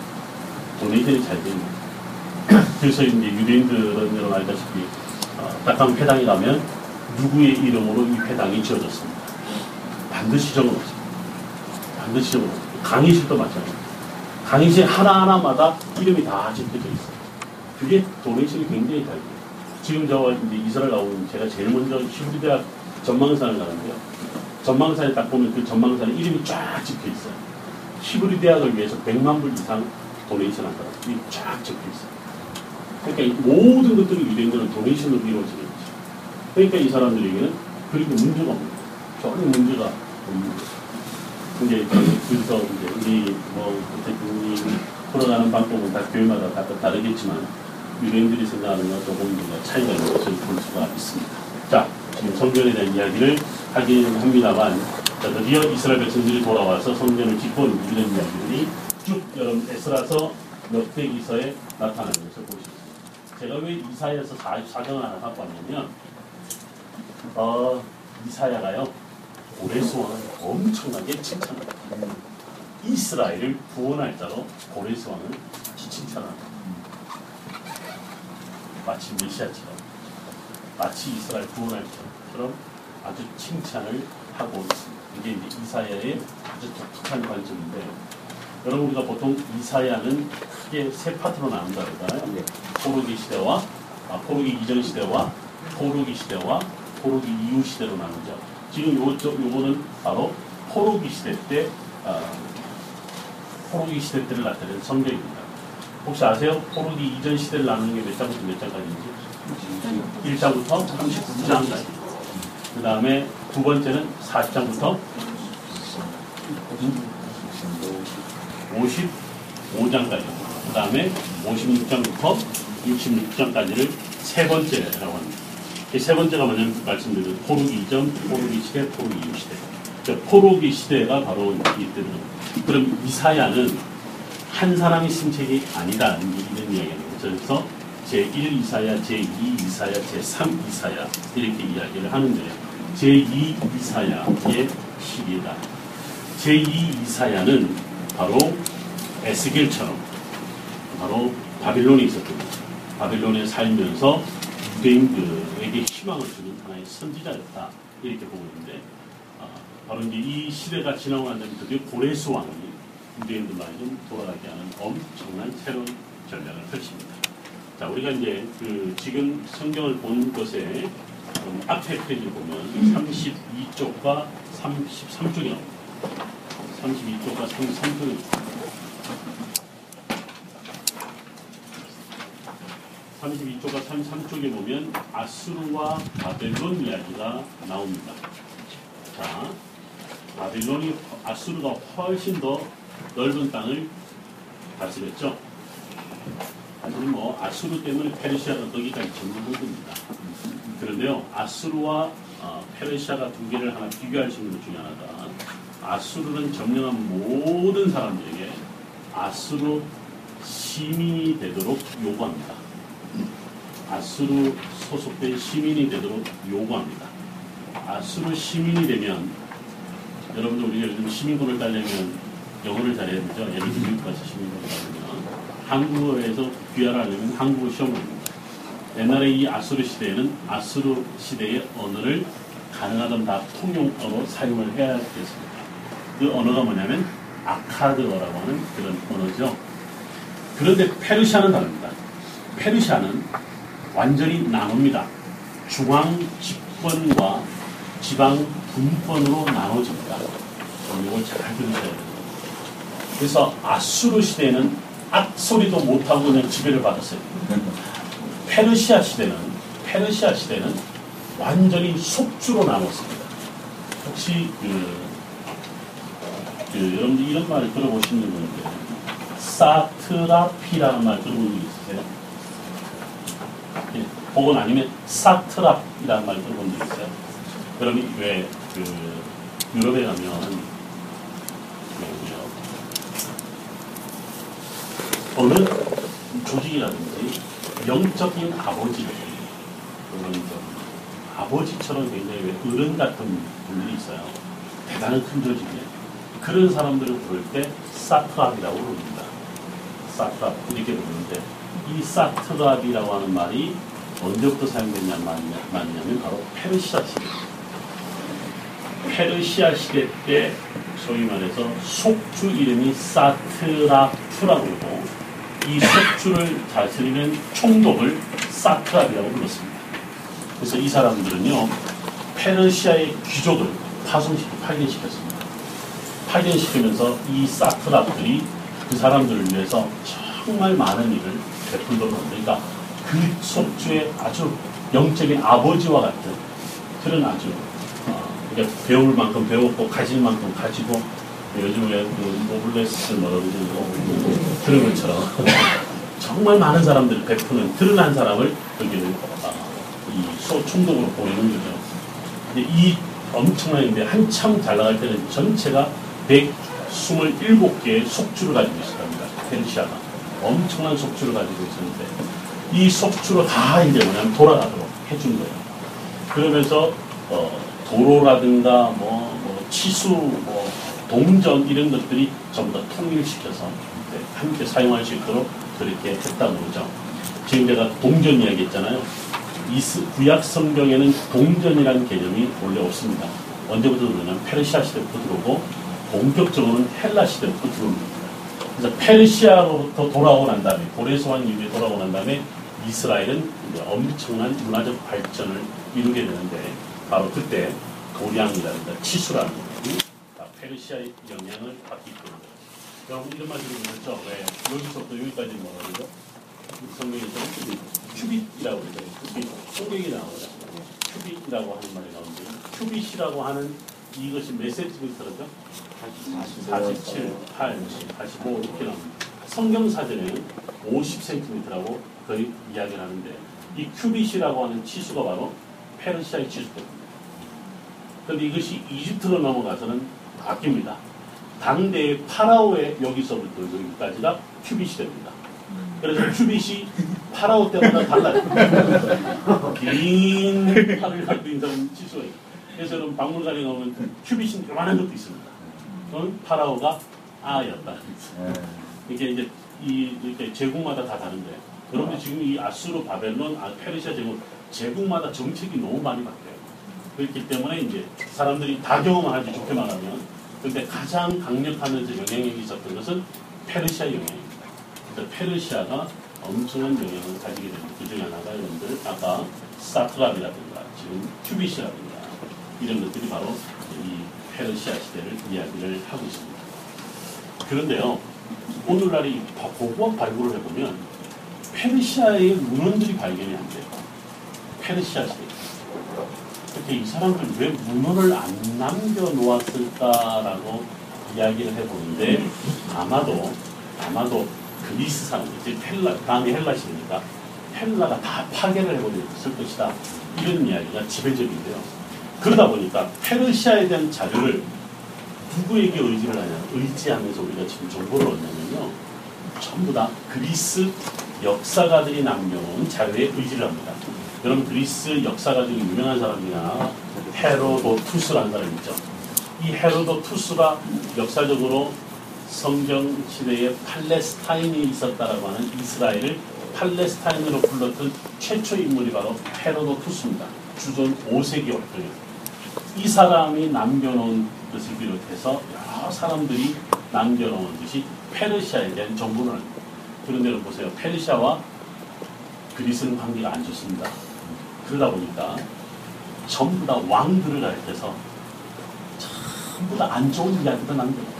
도네이션이 잘 돼 있는 거예요. 그래서 이제 유대인들은 여러분 알다시피 어, 딱한 회당에 가면 누구의 이름으로 이 회당이 지어졌습니다. 반드시 적어놓습니다. 반드시 적어놓습니다. 강의실도 마찬가지입니다. 강의실 하나하나마다 이름이 다 적혀져 있어요. 그게 도네이션이 굉장히 잘 돼요. 지금 저 이제 이스라엘 나오는 제가 제일 먼저 히브리 대학 전망산을 가는데요. 전망산에 딱 보면 그 전망산에 이름이 쫙 적혀 있어요. 히브리 대학을 위해서 100만 불 이상 도네이션 한다고 이쫙 적혀 있어요. 그러니까 이 모든 것들이 유대인들은 도네이션으로 이루어지는 거죠. 그러니까 이 사람들에게는 그리고 문제가 없는 거예요. 전혀 문제가 없는 거예요. 이제 그래서 이제 우리 뭐 어쨌든 이 풀어가는 방법은 다 교회마다 다 다르겠지만 유대인들이 생각하는 건 조금 뭔가 차이가 있는 것을 볼 수가 있습니다. 자, 성전에 대한 이야기를 하긴 합니다만 자, 드디어 이스라엘 백성들이 돌아와서 성전을 짓고 이런 이야기들이 쭉 여러분 에스라서 역대기서에 나타나는 것을 있습니다. 제가 왜 이사야에서 44장을 하나 갖고 왔냐면 어, 이사야가요 고레스왕을 엄청나게 칭찬합니다. 이스라엘을 구원할 자로 고레스왕을 칭찬합니다. 마치 메시아처럼 마치 이스라엘 구원할 자 처럼 아주 칭찬을 하고 있습니다. 이게 이제 이사야의 아주 독특한 관점인데 여러분 우리가 보통 이사야는 크게 세 파트로 나눈다 그러잖아요. 네. 포르기 시대와 아, 포르기 이전 시대와 포르기 시대와 포르기 이후 시대로 나누죠. 지금 요, 저, 요거는 바로 포르기 시대 때 아, 포르기 시대 때를 나타내는 성경입니다. 혹시 아세요? 포르기 이전 시대를 나누는 게 몇 장부터 몇 장까지인지? 1장부터 39장까지. 그 다음에 두 번째는 40장부터 55장까지. 그 다음에 56장부터 66장까지를 세 번째라고 합니다. 이 세 번째가 뭐냐면 말씀드린 포르기 이전, 포르기 시대, 포르기 이후 시대. 그 포르기 시대가 바로 이때는 그럼 이사야는 한 사람이 쓴 책이 아니다 이런 이야기예요. 그래서 제1 이사야, 제2 이사야, 제3 이사야 이렇게 이야기를 하는데 제2 이사야의 시기다. 제2 이사야는 바로 에스겔처럼 바로 바빌론에 있었던 거죠. 바빌론에 살면서 유대인들에게 희망을 주는 하나의 선지자였다. 이렇게 보고 있는데 아, 바로 이제 이 시대가 지나고 난 다음에 드디어 고레스 왕이 유대인들 말이 좀 돌아가게 하는 엄청난 새로운 전략을 펼칩니다. 자, 우리가 이제 그 지금 성경을 본 것에 음, 앞에 페이지를 보면 32쪽과 33쪽이 나옵니다. 32쪽과 33쪽이 32쪽과 33쪽에 보면 아수르와 바벨론 이야기가 나옵니다. 자, 바벨론이 아수르가 훨씬 더 넓은 땅을 다스렸죠. 하지만 뭐 아수르 때문에 페르시아가 거기까지 전부 겁니다. 그런데요, 아수르와 어, 페르시아가 두 개를 하나 비교할 수 있는 것 중에 하나가 아수르는 점령한 모든 사람들에게 아수르 시민이 되도록 요구합니다. 아수르 소속된 시민이 되도록 요구합니다. 아수르 시민이 되면 여러분들 우리가 요즘 시민권을 따려면 영어를 잘해야 되죠. 예를 들어 미국 시민권을 따려면 한국어에서 귀화를 하려면 한국어 시험을 합니다. 옛날에 이 아수르 시대에는 아수르 시대의 언어를 가능하던 다 통용어로 사용을 해야 됐습니다. 그 언어가 뭐냐면 아카드어라고 하는 그런 언어죠. 그런데 페르시아는 다릅니다. 페르시아는 완전히 나눕니다. 중앙 집권과 지방 분권으로 나눠집니다. 이걸 잘 들으셔야 됩니다. 그래서 아수르 시대에는 악소리도 못하고 그냥 지배를 받았어요. 페르시아 시대는 페르시아 시대는 완전히 속주로 나눴습니다. 혹시 그, 그 여러분들 이런 말 들어보시는 분들 사트라피라는 말 들어본 적 있으세요? 예, 혹은 아니면 사트랍이라는 말 들어본 적 있어요? 그럼 왜그 유럽에 가면 그 어느 조직이라든지 영적인 그런 좀 아버지처럼 굉장히 왜 어른 같은 분들이 있어요. 대단한 큰 조직이에요. 그런 사람들을 부를 때 사트랍이라고 부릅니다. 사트랍 이렇게 부르는데 이 사트랍이라고 하는 말이 언제부터 사용됐냐 말이냐면 바로 페르시아 시대. 페르시아 시대 때 소위 말해서 속주 이름이 사트라프라고 이 속주를 다스리는 총독을 사트랍이라고 불렀습니다. 그래서 이 사람들은요 페르시아의 귀족을 파송시키 파견시켰습니다. 파견시키면서 이 사트랍들이 그 사람들을 위해서 정말 많은 일을 베풀도록 그러니까 그 속주의 아주 영적인 아버지와 같은 그런 아주 어, 그러니까 배울 만큼 배웠고 가질 만큼 가지고 요즘에 그 노블레스 뭐라고 그런 것처럼 정말 많은 사람들을 베푸는 드러난 사람을 여기를 어, 이 소총독으로 보내는 거죠. 근데 이 엄청난 데 한참 잘 나갈 때는 전체가 127개의 속주를 가지고 있었답니다. 페르시아가 엄청난 속주를 가지고 있었는데 이 속주로 다 이제 뭐냐면 돌아가도록 해준 거예요. 그러면서 어, 도로라든가 뭐, 뭐 치수, 뭐 동전 이런 것들이 전부 다 통일시켜서 함께 사용할 수 있도록 그렇게 했다고 그러죠. 지금 제가 동전 이야기 했잖아요. 이스, 구약 성경에는 동전이라는 개념이 원래 없습니다. 언제부터 들어오냐면 페르시아 시대부터 들어오고 본격적으로는 헬라 시대부터 들어옵니다. 그래서 페르시아로부터 돌아오고 난 다음에 고레소환 이후에 돌아오고 난 다음에 이스라엘은 엄청난 문화적 발전을 이루게 되는데 바로 그때 도량이라든가 치수라는 다 페르시아의 영향을 받기 때문에 여러분 이런 말 들으셨죠? 왜 여기서부터 여기까지 뭐라 그러죠? 큐빗이라고 그러죠. 큐빗 성경이 나오죠. 큐빗이라고 하는 말이 나오는데 큐빗이라고 하는 이것이 몇 센티미터죠? 47, 80, 85 이렇게 나옵니다. 성경 사전에는 50cm라고 거의 이야기를 하는데 이 큐빗이라고 하는 치수가 바로 페르시아의 치수거든요. 그런데 이것이 이집트로 넘어가서는 바뀝니다. 당대의 파라오의 여기서부터 여기까지가 큐빗이 됩니다. 그래서 큐빗이 파라오 때마다 달라요. 긴 팔을 갖고 있는 치수예요. 그래서 박물관에 가면 큐빗이 요만한 것도 있습니다. 그건 파라오가 아였다. 이게 이제 이 이렇게 제국마다 다 다른데 여러분들 지금 이 아수르, 바벨론, 아, 페르시아 제국 제국마다 정책이 너무 많이 바뀌어요. 그렇기 때문에 이제 사람들이 다 경험하지 좋게 말하면 근데 가장 강력하면서 영향력이 있었던 것은 페르시아 영향입니다. 그래서 페르시아가 엄청난 영향을 가지게 됩니다. 그 중에 하나가 여러분들 아까 사트랍이라든가 지금 큐빗이라든가 이런 것들이 바로 이 페르시아 시대를 이야기를 하고 있습니다. 그런데요, 오늘날 이 고고학 발굴을 해보면 페르시아의 문헌들이 발견이 안 돼요. 페르시아 시대. 그렇게 이 사람들 왜 문헌을 안 남겨놓았을까라고 이야기를 해보는데 아마도 아마도 그리스 사람들, 이제 헬라, 다음에 헬라 시대니까 헬라가 다 파괴를 해버렸을 것이다. 이런 이야기가 지배적인데요. 그러다 보니까 페르시아에 대한 자료를 누구에게 의지를 하냐, 의지하면서 우리가 지금 정보를 얻냐면요. 전부 다 그리스 역사가들이 남겨놓은 자료에 의지를 합니다. 여러분 그리스 역사가 중에 유명한 사람 중에 하나 헤로도투스라는 사람이 있죠. 이 헤로도투스가 역사적으로 성경 시대에 팔레스타인이 있었다라고 하는 이스라엘을 팔레스타인으로 불렀던 최초 인물이 바로 헤로도투스입니다. 주전 5세기 월경이에요. 이 사람이 남겨놓은 것을 비롯해서 여러 사람들이 남겨놓은 것이 페르시아에 대한 정보를. 그런데 여러분 보세요. 페르시아와 그리스는 관계가 안 좋습니다. 그러다 보니까 전부 다 왕들을 가리켜서 전부 다 안 좋은 이야기도 남겨놓고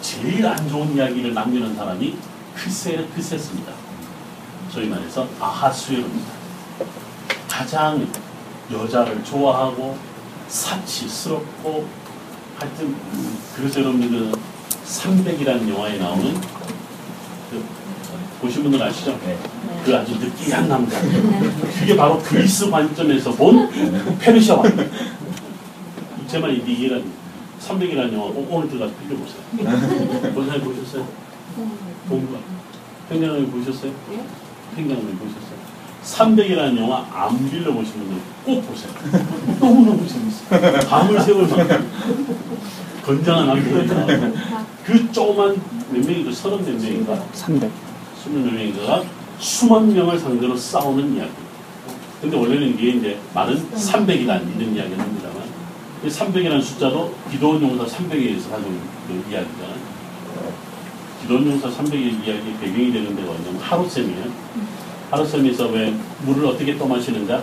제일 안 좋은 이야기를 남기는 사람이 크세, 크세스입니다. 소위 말해서 아하수에로입니다. 가장 여자를 좋아하고 사치스럽고 하여튼 그래서 여러분들 그 300이라는 영화에 나오는 그 보신 분들 아시죠? 그 아주 느끼한 남자. 그게 바로 그리스 관점에서 본 페르시아 왕. 제 말이 이제 이해가 됩니다. 300이라는 영화 꼭 오늘 들어가서 빌려 보세요. 본 사람 보셨어요? 본가. 평양을 보셨어요? 평양을 보셨어요? 300이라는 영화 안 빌려보신 분들 꼭 보세요. 너무너무 재밌어요. 밤을 새울 만큼 건장한 남자가 그 조그만 몇 명인가 서른 몇 명인가 300. 스물 몇 명인가가 수만 명을 상대로 싸우는 이야기. 근데 원래는 이게 이제 말은 300이라는 이런 이야기를 합니다만 300이라는 숫자도 기도원 용사 300에 의해서 가져온 그 이야기잖아요. 기도원 용사 300의 이야기 배경이 되는 데가 뭐냐면 하루쌤이에요. 하루쌤에서 왜 물을 어떻게 떠마시는 자?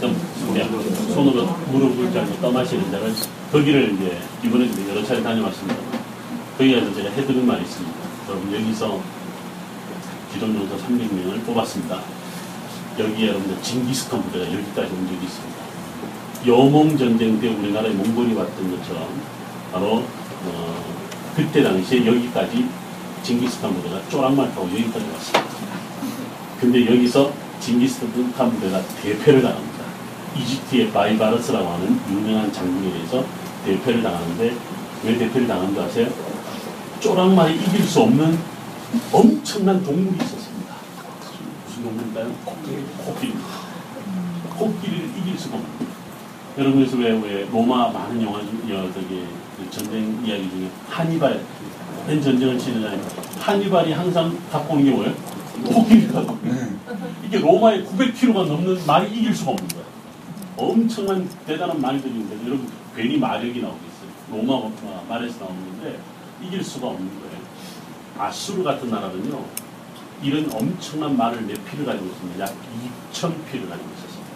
좀 그냥 손으로 무릎을 잡고 떠마시는 자를 거기를 이제 이번에 여러 차례 다녀왔습니다. 거기 가서 제가 해드린 말이 있습니다. 여러분 여기서 기존 용사 300명을 뽑았습니다. 여기 여러분들 징기스칸 부대가 여기까지 온 적이 있습니다. 여몽 전쟁 때 우리나라에 몽골이 왔던 것처럼 바로 어, 그때 당시에 여기까지 징기스칸 부대가 쪼랑말 타고 여기까지 왔습니다. 근데 여기서 징기스칸 부대가 대패를 당합니다. 이집트의 바이바르스라고 하는 유명한 장군에 의해서 대패를 당하는데 왜 대패를 당한지 아세요? 쪼랑말이 이길 수 없는 엄청난 동물이 있었습니다. 무슨 동물일까요? 코끼리. 코끼리. 코끼리를 이길 수가 없는. 여러분 그래서 왜, 왜 로마 많은 영화 중, 여, 저기, 그 전쟁 이야기 중에 하니발, 오랜 전쟁을 치르잖아요. 하니발이 항상 갖고 온게 뭐예요? 온 거예요. 이게 로마의 900km가 넘는 말이 이길 수가 없는 거예요. 엄청난 대단한 말들인데 여러분 괜히 마력이 나오겠어요. 로마 어, 말에서 나오는 건데 이길 수가 없는 거예요. 아수르 같은 나라는요, 이런 엄청난 말을 몇 피를 가지고 있습니다. 약 2,000피를 가지고 있었습니다.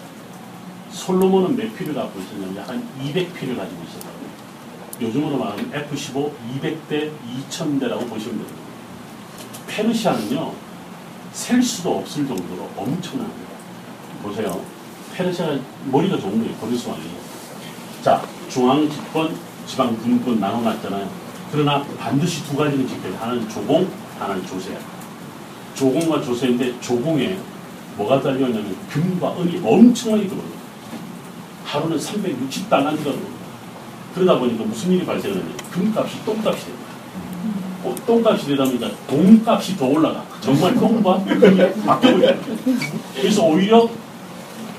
솔로몬은 몇 피를 갖고 있었냐면 약 한 200피를 가지고 있었다고요. 요즘으로 말하면 F-15 200대 2,000대라고 보시면 됩니다. 페르시아는요, 셀 수도 없을 정도로 거예요. 보세요. 페르시아가 머리가 좋은 거예요. 고리수왕이. 자, 중앙 집권, 지방 군권 나눠놨잖아요. 그러나 반드시 두 가지는 지켜요. 하나는 조공, 하나는 조세. 조공과 조세인데 조공에 뭐가 달려있냐면 금과 은이 엄청나게 들어옵니다. 하루는 360달란트가 들어옵니다. 그러다 보니까 무슨 일이 발생하냐면 금값이 똥값이 됩니다. 어, 똥값이 보니까 돈값이 더 올라가. 정말 똥과 바뀌어버려요. 그래서 오히려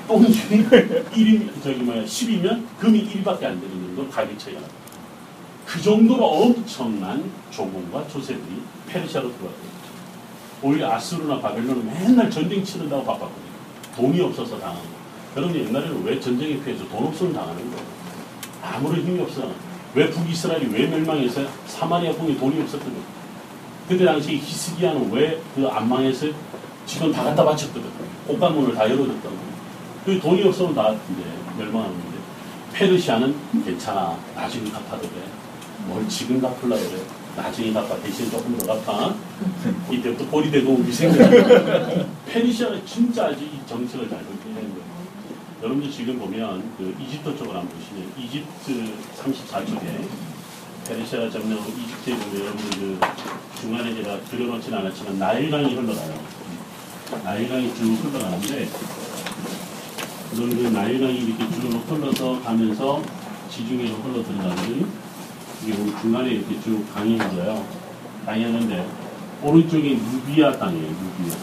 똥이 1이 저기 뭐야 10이면 금이 1밖에 안 되는 정도 가격 차이가 납니다. 그 정도로 엄청난 조공과 조세들이 페르시아로 들어왔거든요. 오히려 아수르나 바벨론은 맨날 전쟁 치른다고 바빴거든요. 돈이 없어서 당하는 거. 여러분 옛날에는 왜 전쟁에 피해서 돈 없으면 당하는 거예요? 아무런 힘이 없어. 왜 북이스라엘이 왜 멸망했어요? 사마리아 풍에 돈이 없었거든요. 그때 당시 히스기야는 왜 그 안 망했어요? 지금 다 갖다 바쳤거든. 꽃가문을 다 열어줬던 거예요. 그 돈이 없으면 다 이제 멸망하는 건데 페르시아는 괜찮아. 나중에 갚아도 돼. 뭘 지금 갚으려고 그래. 나중에 갚아. 대신 조금 더 갚아. 이때부터 우리 생각. 페르시아가 진짜 아주 이 정책을 잘 그렇게 하는 거예요. 여러분들 지금 보면 그 이집트 쪽을 한번 보시면 이집트 34쪽에 페르시아가 점령하고 이집트에 보면 여러분들 그 중간에 제가 그려놓지는 않았지만 나일강이 흘러가요. 나일강이 쭉 흘러가는데 그런 그 나일강이 이렇게 쭉 흘러서 가면서 지중해로 흘러 들어가는 보면 중간에 이렇게 쭉 강이 흘러요. 강이 하는데 오른쪽이 누비아 땅이에요. 누비아.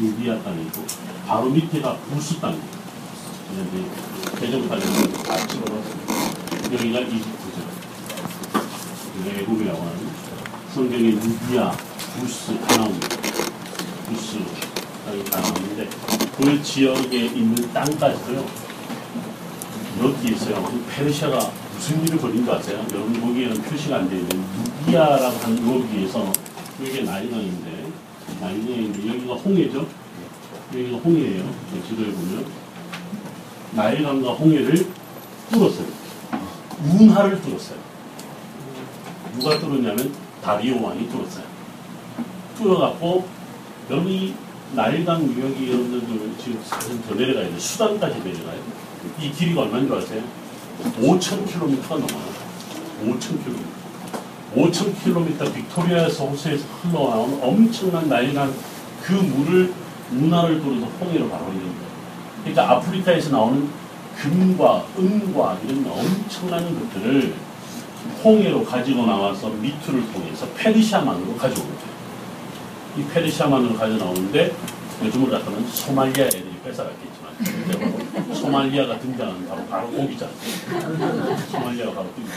누비아 땅이고 바로 밑에가 부스 땅이에요. 그래서 대전까지 다 찍어봤습니다. 여기가 이집트죠. 외국이라고 하는 성경에 누비아, 부스 다 나옵니다. 부스 땅이 다 나오는데 그 지역에 있는 땅까지도요. 여기 있어요. 페르시아가 무슨 일을 벌인 거 아세요? 여러분 거기에는 표시가 안 되어 있는 누비아라고 하는 여기에서 여기가 나일강인데 나일강인데 여기가 홍해죠? 여기가 홍해예요. 그 지도에 보면 나일강과 홍해를 뚫었어요. 운하를 뚫었어요. 누가 뚫었냐면 다리오 왕이 뚫었어요. 뚫어갖고 여러분 이 나일강 유역이 여러분들 그 지금 더 내려가야 돼. 수단까지 내려가요. 이 길이가 얼마인 줄 아세요? 5,000km가 넘어요. 5,000km. 5,000km 빅토리아에서 호수에서 흘러나오는 엄청난 나일강 그 물을 운하를 뚫어서 홍해로 가버리는 거예요. 그러니까 아프리카에서 나오는 금과 은과 이런 엄청난 것들을 홍해로 가지고 나와서 밑으로 통해서 페르시아만으로 가져오는 거예요. 이 페르시아만으로 가져 나오는데 요즘으로 같으면 소말리아 애들이 뺏어갔겠지만 근데 소말리아가 등장하는 바로 바로 오기잖아. 소말리아가 바로 등장.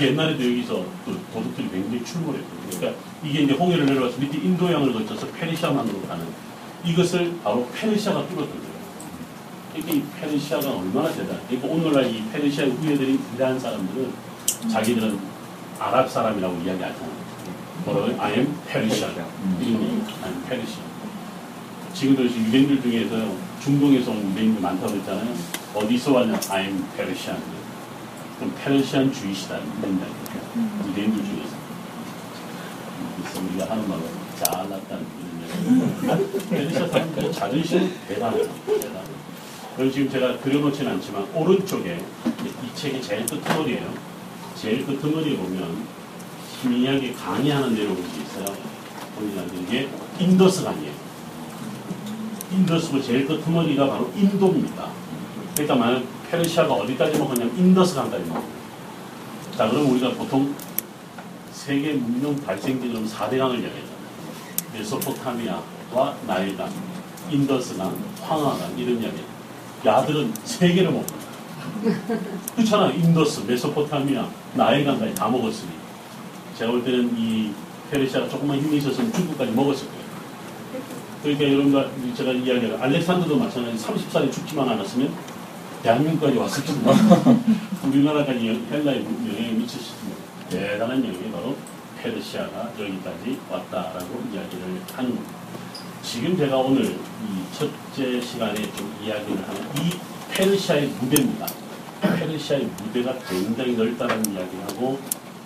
옛날에도 여기서 그 도둑들이 굉장히 출몰했거든요. 그러니까 이게 이제 홍해를 내려와서 밑에 인도양을 거쳐서 페르시아만으로 가는 이것을 바로 페르시아가 뚫었던 거예요. 그러니까 이 페르시아가 얼마나 대단. 그러니까 오늘날 이 페르시아 후예들이 위대한 사람들은 자기들은 아랍 사람이라고 이야기하잖아요. 뭐라고요? I am 얘기. I am Persian. 지금도 지금 유대인들 중에서 중동에서 온 유대인들 많다고 했잖아요. 어디서 왔냐? I am Persian. 그럼 페르시안 주의시다. 이런 이야기예요. 유대인들 중에서. 그래서 우리가 하는 말로 잘났다는 이런 얘기. 페르시아 사람들 자존심 대단해요. 대단해요. 그리고 지금 제가 그려놓진 않지만 오른쪽에 이 책의 제일 끝머리에요. 제일 끝머리에 보면 희미하게 강이 하나 내려와 있어요. 보니까 이게 인더스 강이에요. 인더스고 제일 끝머리가 바로 인도입니다. 그러니까 만약 페르시아가 어디까지 먹었냐면 인더스 강까지 먹어요. 자, 그럼 우리가 보통 세계 문명 발생지점 4대 강을 이야기하잖아요. 메소포타미아와 나일강, 인더스강, 황하강 이런 이야기. 야들은 세 개를 먹는 거야. 그렇잖아. 인더스, 메소포타미아, 나일강까지 다 먹었으니. 제가 볼 때는 이 페르시아가 조금만 힘이 있었으면 중국까지 먹었을 거예요. 그러니까 여러분들 제가 이야기한 알렉산더도 마찬가지 30살에 죽지만 않았으면 대한민국까지 왔을 겁니다. 우리나라까지 영- 헬라의 영향이 미쳤을 겁니다. 대단한 영향이 바로 페르시아가 여기까지 왔다라고 이야기를 하는 겁니다. 지금 제가 오늘 이 첫째 시간에 좀 이야기를 하는 이 페르시아의 무대입니다. 페르시아의 무대가 굉장히 넓다는 이야기하고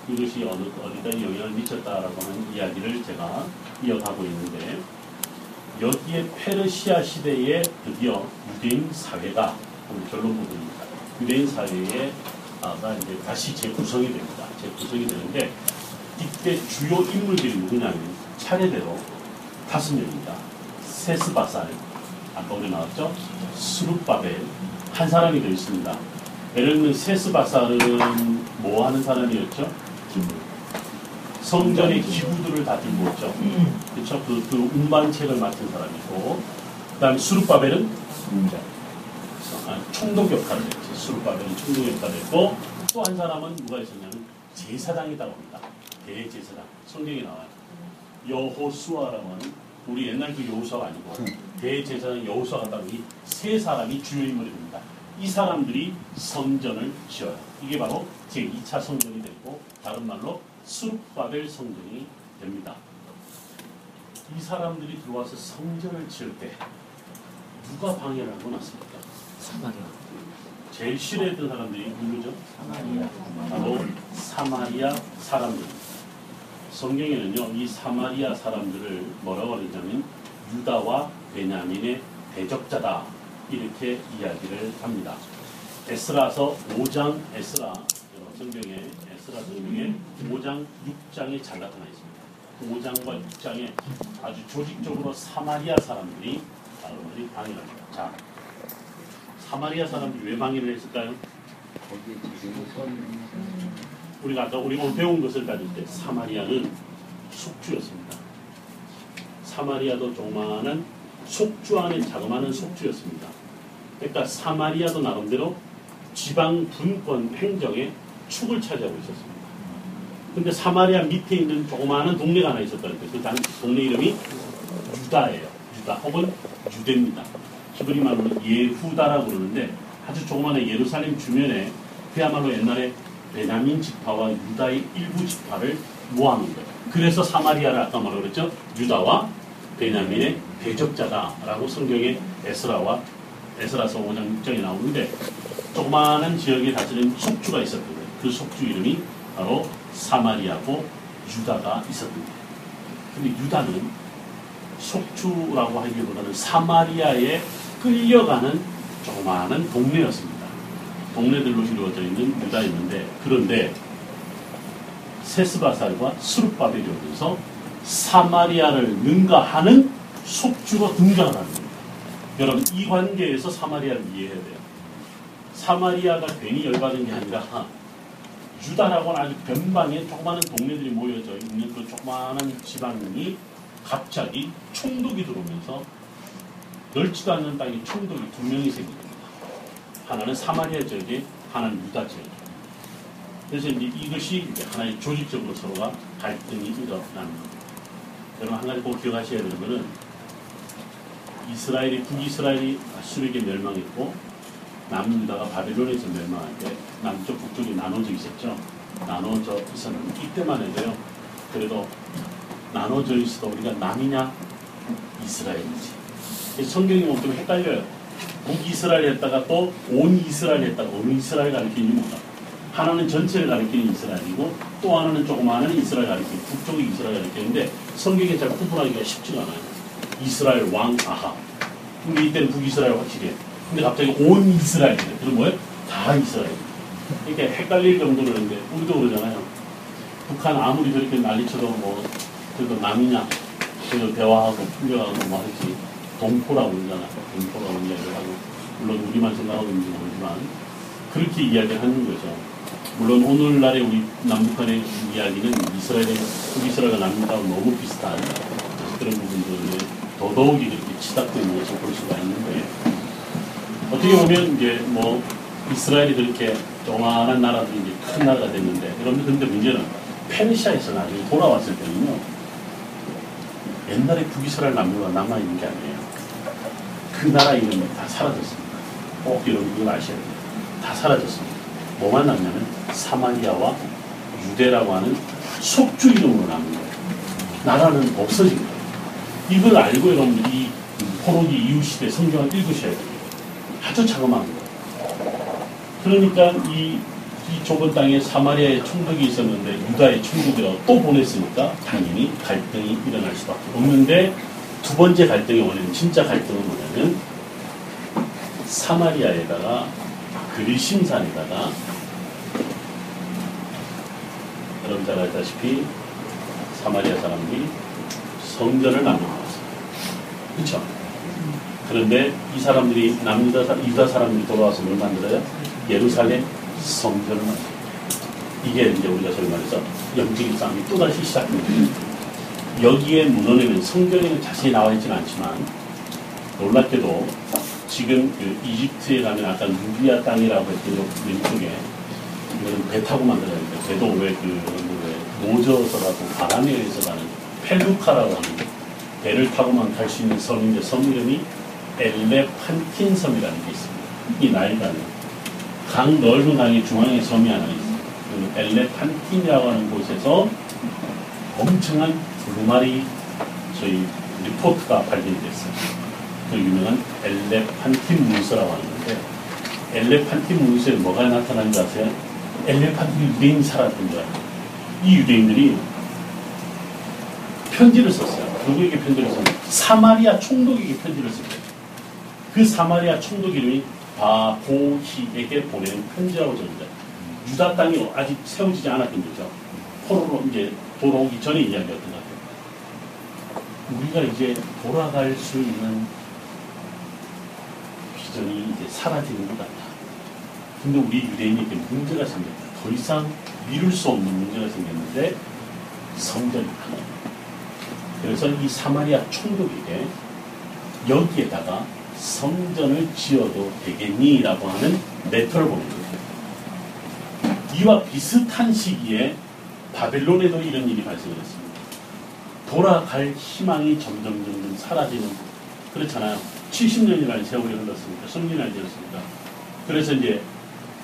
이것이 어느, 어디까지 영향을 미쳤다라고 하는 이야기를 제가 이어가고 있는데 여기에 페르시아 시대에 드디어 유대인 사회가 오늘 결론 부분입니다. 유대인 사회에 아가 이제 다시 재구성이 됩니다. 재구성이 되는데 이때 주요 인물들이 누구냐면 차례대로 다섯 명입니다. 세스바살 아까 우리 나왔죠? 수룹바벨 한 사람이 더 있습니다. 예를 들면 세스바살은 뭐 하는 사람이었죠? 성전의 기구들을 다 들고 있죠. 그렇죠? 그, 그 운반책을 맡은 사람이고 그다음에 수룹바벨은 아, 총독 역할을 했지. 수룹바벨은 총독 역할을 했고 또 한 사람은 누가 있었냐면 제사장이라고 합니다. 대제사장. 성경에 나와요. 여호수아라고 하는 우리 옛날 그 여호수아가 아니고 대제사장 여호수아가 따로 이세 사람이 주요 인물입니다. 이 사람들이 성전을 지어요. 이게 바로 제2차 성전이 되고 다른 말로 수룹바벨 성전이 됩니다. 이 사람들이 들어와서 성전을 지을 때 누가 방해를 하고 났습니까? 제일 싫어했던 사람들이 누구죠? 바로 사마리아 사람들. 성경에는요, 이 사마리아 사람들을 뭐라고 하냐면 유다와 베냐민의 대적자다 이렇게 이야기를 합니다. 에스라서 5장 에스라 성경에 에스라 성경에 5장 6장에 잘 나타나 있습니다. 5장과 6장에 아주 조직적으로 사마리아 사람들이 여러분들이 방해를 합니다. 자, 사마리아 사람들이 왜 방해를 했을까요? 우리가 아까 우리 오늘 배운 것을 가질 때 사마리아는 속주였습니다. 사마리아도 조그마한 속주 안에 자그마한 속주였습니다. 그러니까 사마리아도 나름대로 지방 분권 행정의 축을 차지하고 있었습니다. 근데 사마리아 밑에 있는 조그마한 동네가 하나 있었다는 거예요. 그 당- 동네 이름이 유다예요. 유다 혹은 유대입니다. 히브리 말로 예후다라고 그러는데 아주 조그마한 예루살렘 주변에 그야말로 옛날에 베냐민 지파와 유다의 일부 지파를 모아놓은 거예요. 그래서 사마리아를 아까 말로 그랬죠. 유다와 베냐민의 대적자다라고 성경에 에스라와 에스라서 5장 6장에 나오는데 조그마한 지역에 다스린 속주가 있었던 거예요. 그 속주 이름이 바로 사마리아고 유다가 거예요. 근데 유다는 속주라고 하기보다는 사마리아에 끌려가는 조그마한 동네였습니다. 동네들로 이루어져 있는 유다였는데 그런데 세스바살과 수르바벨이 오면서 사마리아를 능가하는 속주로 등장을 하는 겁니다. 여러분 이 관계에서 사마리아를 이해해야 돼요. 사마리아가 괜히 열받은 게 아니라 유다라고는 아주 변방에 조그마한 동네들이 모여져 있는 그 조그마한 지방이 갑자기 총독이 들어오면서 넓지도 않는 땅에 총독이 두 명이 생깁니다. 하나는 사마리아 지역에, 하나는 유다 지역에. 그래서 이제 이것이 이제 하나의 조직적으로 서로가 갈등이 일어나는 겁니다. 여러분 한 가지 꼭 기억하셔야 되는 것은 이스라엘이 북이스라엘이 아수르에게 멸망했고 남유다가 바벨론에서 멸망할 때 남쪽 북쪽이 나눠져 있었죠. 나눠져 있었는데 이때만 해도요. 그래도 나눠져 있어도 우리가 남이냐 이스라엘이지. 그래서 성경이 좀 헷갈려요. 북이스라엘 했다가 또 온 이스라엘 했다가 어느 이스라엘 가리키는지 몰라. 하나는 전체를 가리키는 이스라엘이고 또 하나는 조그마한 이스라엘 가리키는 북쪽의 이스라엘 가리키는데 성경에 잘 구분하기가 쉽지가 않아요. 이스라엘 왕 아하. 근데 이때는 북이스라엘 확실해. 근데 갑자기 온 이스라엘이래. 그럼 뭐예요? 다 이스라엘. 이렇게 헷갈릴 정도로 그런데 우리도 그러잖아요. 북한 아무리 저렇게 난리쳐도 뭐 그래도 남이냐 그래도 대화하고 풀려가고 뭐 할지 동포라고 그러잖아요. 동포라고 이야기를 하고 물론 우리만 생각하고 있는지 모르지만 그렇게 이야기를 하는 거죠. 물론 오늘날의 우리 남북한의 이야기는 이스라엘의 북이스라엘과 남미하고 너무 비슷한 그런 부분들에 더더욱이 그렇게 치닫되는 것을 볼 수가 있는데 어떻게 보면 이제 뭐 이스라엘이 그렇게 조만한 나라들이 이제 큰 나라가 됐는데 여러분들 근데 문제는 페르시아에서 나중에 돌아왔을 때는요 옛날에 북이스라엘 남유가 남아있는 게 아니에요. 그 나라 이름이 다 사라졌습니다. 꼭 여러분 그걸 아셔야 돼요. 다 사라졌습니다. 뭐만 남냐면 사마리아와 유대라고 하는 속주 이름으로 남은 거예요. 나라는 없어진 거예요. 이걸 알고 여러분 이 포로기 이후 시대 성경을 읽으셔야 돼요 아주 거예요 그러니까 이, 이 좁은 땅에 사마리아의 총독이 있었는데 유다의 총독이라고 또 보냈으니까 당연히 갈등이 일어날 수밖에 없는데 두 번째 갈등의 원인은 진짜 갈등은 뭐냐면 사마리아에다가 그리심산에다가 여러분 잘 알다시피 사마리아 사람들이 성전을 만들어놨어요. 그렇죠? 그런데 이 사람들이 남유다 사- 유다 사람들이 돌아와서 뭘 만들어요? 예루살렘 성전을 만들어요. 이게 이제 우리가 소위 말해서 영적인 싸움이 또다시 시작됩니다. 여기에 문헌에는 성경에는 자세히 나와 있지는 않지만 놀랍게도 지금 그 이집트에 가면 아까 누비아 땅이라고 했던 요 왼쪽에 이거는 배 타고 만들어야 돼요. 배도 왜그 노저서 가고 바람에서 가는 펠루카라고 하는 배를 타고만 갈 수 있는 섬인데 섬 이름이 엘레판틴 섬이라는 게 있습니다. 이 나일강에 강 넓은 강의 중앙에 섬이 하나. 그 엘레판틴이라고 하는 곳에서 엄청난 두루마리 저희 리포트가 발견됐어요. 그 유명한 엘레판틴 문서라고 하는 건데 엘레판틴 문서에 뭐가 나타나는지 아세요? 엘레판틴 유대인이 살았던 거예요. 이 유대인들이 편지를 썼어요. 누구에게 편지를 썼어요? 사마리아 총독에게 편지를 썼어요. 그 사마리아 총독 이름이 바보히에게 보내는 편지라고 적니다. 유다 땅이 아직 세워지지 않았던 거죠. 포로로 이제 돌아오기 전에 이야기였던 것 같아요. 우리가 이제 돌아갈 수 있는 비전이 이제 사라지는 것 같다. 근데 우리 유대인에게 문제가 생겼다. 더 이상 미룰 수 없는 문제가 생겼는데 성전이다. 그래서 이 사마리아 총독에게 여기에다가 성전을 지어도 되겠니 라고 하는 레터를 보낸 거예요. 이와 비슷한 시기에 바벨론에도 이런 일이 발생했습니다. 돌아갈 희망이 점점 점점 사라지는 그렇잖아요. 70년이라는 세월이 흘렀으니까 성년이 되었으니까 그래서 이제